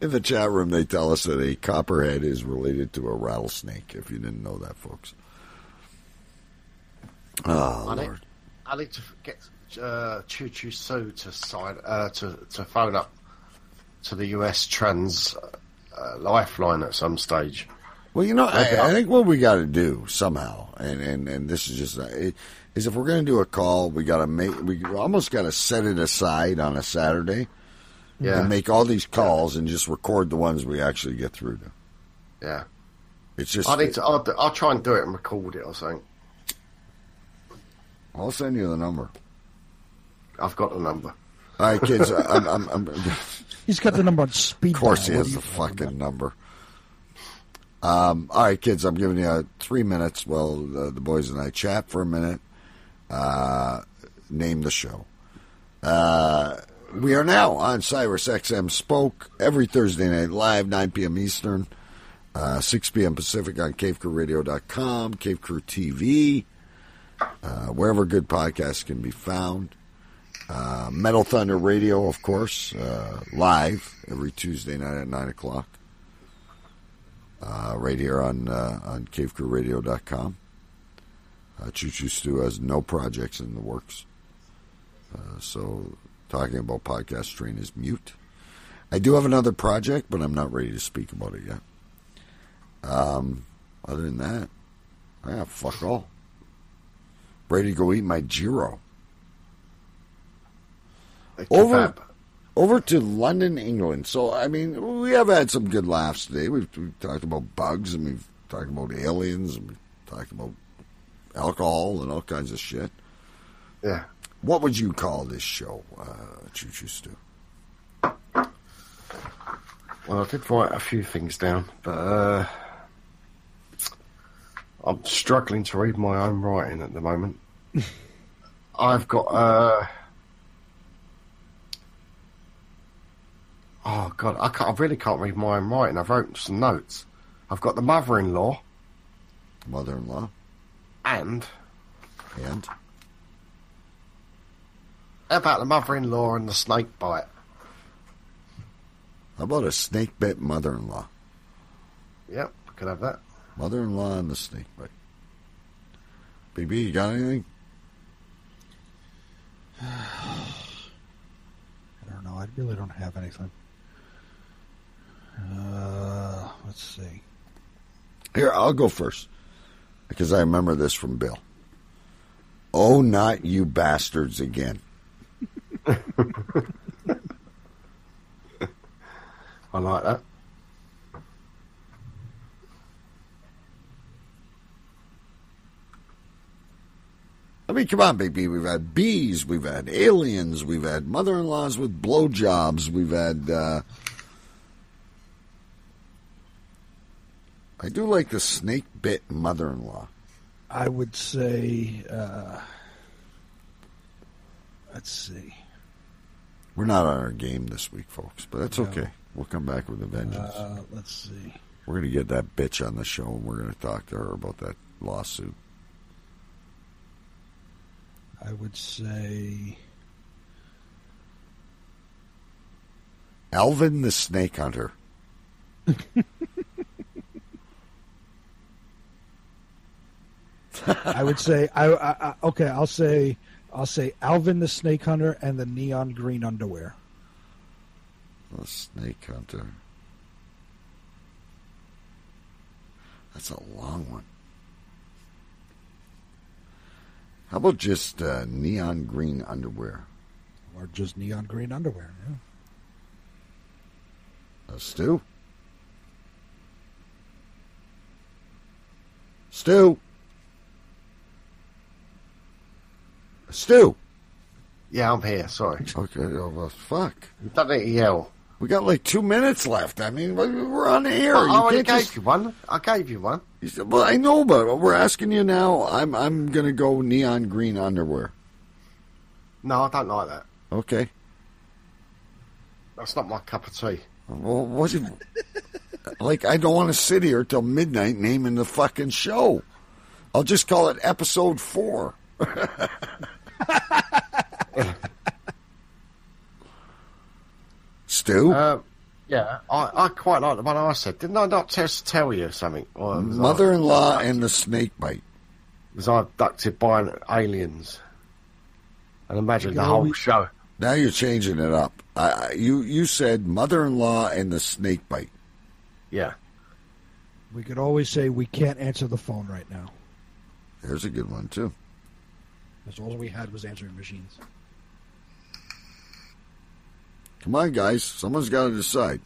In the chat room, they tell us that a copperhead is related to a rattlesnake. If you didn't know that, folks. Oh, I need, I need to get uh, Choo Choo Stu to sign uh, to to phone up to the US Trans uh, Lifeline at some stage. Well, you know, I, I think what we got to do somehow, and, and, and this is just, uh, it, is if we're going to do a call, we got to make, we almost got to set it aside on a Saturday. Yeah. And make all these calls and just record the ones we actually get through to. Yeah, It's just, I need to. I'll, I'll try and do it and record it or something. I'll send you the number. I've got the number. All right, kids. I'm, I'm, I'm, *laughs* He's got the number on speed. Of course, he has the are you fucking number. Um, all right, kids. I'm giving you uh, three minutes. Well, the, the boys and I chat for a minute. Uh, name the show. Uh, we are now on Sirius XM Spoke every Thursday night live, 9 p.m. Eastern, uh, 6 p.m. Pacific on CaveCrewRadio.com, Cave Crew TV, uh, wherever good podcasts can be found. Uh, Metal Thunder Radio, of course, uh, live every Tuesday night at 9 o'clock. Uh, right here on uh, on CaveCrewRadio.com. Uh, Choo Choo Stu has no projects in the works. Uh, so, talking about podcast strain is mute. I do have another project, but I'm not ready to speak about it yet. Um, other than that, yeah, fuck all. Ready to go eat my Giro. Over, over to London, England. So, I mean, we have had some good laughs today. We've, we've talked about bugs and we've talked about aliens and we've talked about alcohol and all kinds of shit. Yeah. What would you call this show, uh, Choo Choo Stu? Well, I did write a few things down, but uh, I'm struggling to read my own writing at the moment. *laughs* I've got. Uh, oh God, I, can't, I really can't read my own writing. I've wrote some notes. I've got the mother-in-law, Mother-in-law, and and about the mother-in-law and the snake bite? how about a snake bit mother-in-law? Yep, could have that. Mother-in-law and the snake bite. BB, you got anything? *sighs* I don't know. I really don't have anything. Uh, let's see. Here, I'll go first because I remember this from Bill. Oh, not you bastards again. *laughs* I like that. Mean, come on, baby. We've had bees, we've had aliens, we've had mother-in-laws with blowjobs, we've had. Uh, I do like the snake bit mother-in-law. I would say. Uh, let's see. We're not on our game this week, folks, but that's No. okay. We'll come back with a vengeance. Uh, let's see. We're going to get that bitch on the show, and we're going to talk to her about that lawsuit. I would say. Alvin the Snake Hunter. I would say. I, I, I okay. I'll say. I'll say Alvin the Snake Hunter and the neon green underwear. The Snake Hunter. That's a long one. How about just uh, neon green underwear? Or just neon green underwear. Yeah. Uh, Stu? Stu? Stu? Yeah, I'm here. Sorry. Okay, oh, well, fuck. You don't need to yell. We got like two minutes left. I mean, we're on the air. Well, I You already can't gave just- you one. I gave you one. You said, well, I know, but we're asking you now. I'm I'm gonna go neon green underwear. No, I don't like that. Okay. That's not my cup of tea. Well, what? If, *laughs* like, I don't want to sit here till midnight naming the fucking show. I'll just call it episode four. *laughs* *laughs* Stu, Uh, yeah, I, I quite like the one I said. Didn't I not just tell you something? Or was I- mother-in-law and the snake bite. was I abducted by an aliens? And imagine the whole we- show. Now you're changing it up. I, I, you you said mother-in-law and the snake bite. Yeah. We could always say we can't answer the phone right now. There's a good one too. That's all we had was answering machines. Come on, guys. Someone's got to decide.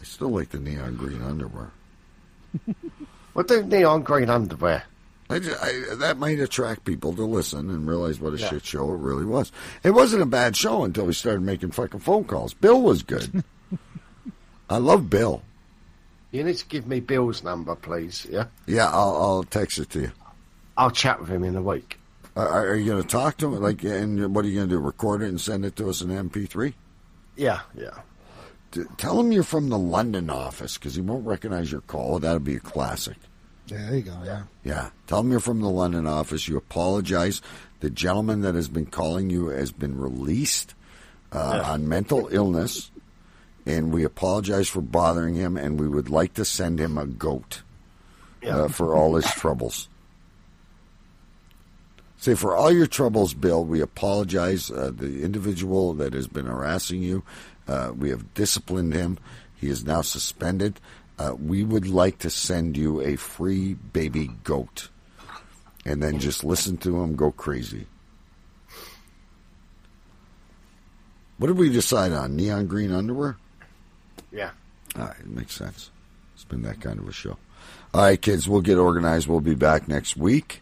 I still like the neon green underwear. *laughs* Well, do neon green underwear. I, ju- I- that might attract people to listen and realize what a Yeah. shit show it really was. It wasn't a bad show until we started making fucking phone calls. Bill was good. *laughs* I love Bill. You need to give me Bill's number, please. Yeah. Yeah, I'll, I'll text it to you. I'll chat with him in a week. Are, are you going to talk to him? Like, and what are you going to do? Record it and send it to us in MP3? Yeah, yeah. T- tell him you're from the London office because he won't recognize your call. That'll be a classic. Yeah, there you go. Yeah. Yeah. Tell him you're from the London office. You apologize. The gentleman that has been calling you has been released uh, on mental illness, and we apologize for bothering him, and we would like to send him a goat uh, for all his troubles. Say, for all your troubles, Bill, we apologize. Uh, the individual that has been harassing you, uh, we have disciplined him. He is now suspended. Uh, we would like to send you a free baby goat. And then just listen to him go crazy. What did we decide on? Neon green underwear? Yeah. All right, it makes sense. It's been that kind of a show. All right, kids, we'll get organized. We'll be back next week.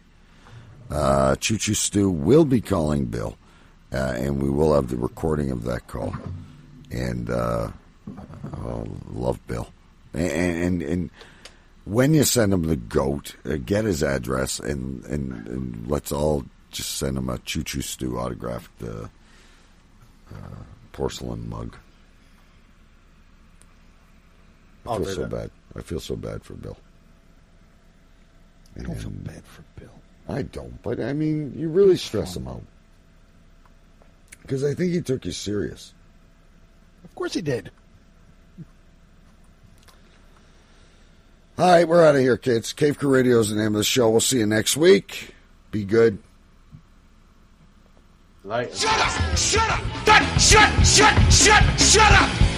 Uh, Choo Choo Stu will be calling Bill, uh, and we will have the recording of that call. And uh, oh, love Bill. And, and and when you send him the goat, uh, get his address, and, and, and let's all just send him a Choo Choo Stu autographed uh, uh, porcelain mug. I I'll feel do so that. bad. I feel so bad for Bill. I don't feel bad for Bill. I don't, but I mean, you really stress him out because I think he took you serious. Of course he did. All right, we're out of here, kids. Cave Crew Radio is the name of the show. We'll see you next week. Be good. Later. Shut up! Shut up! Shut, shut, shut, shut, shut up!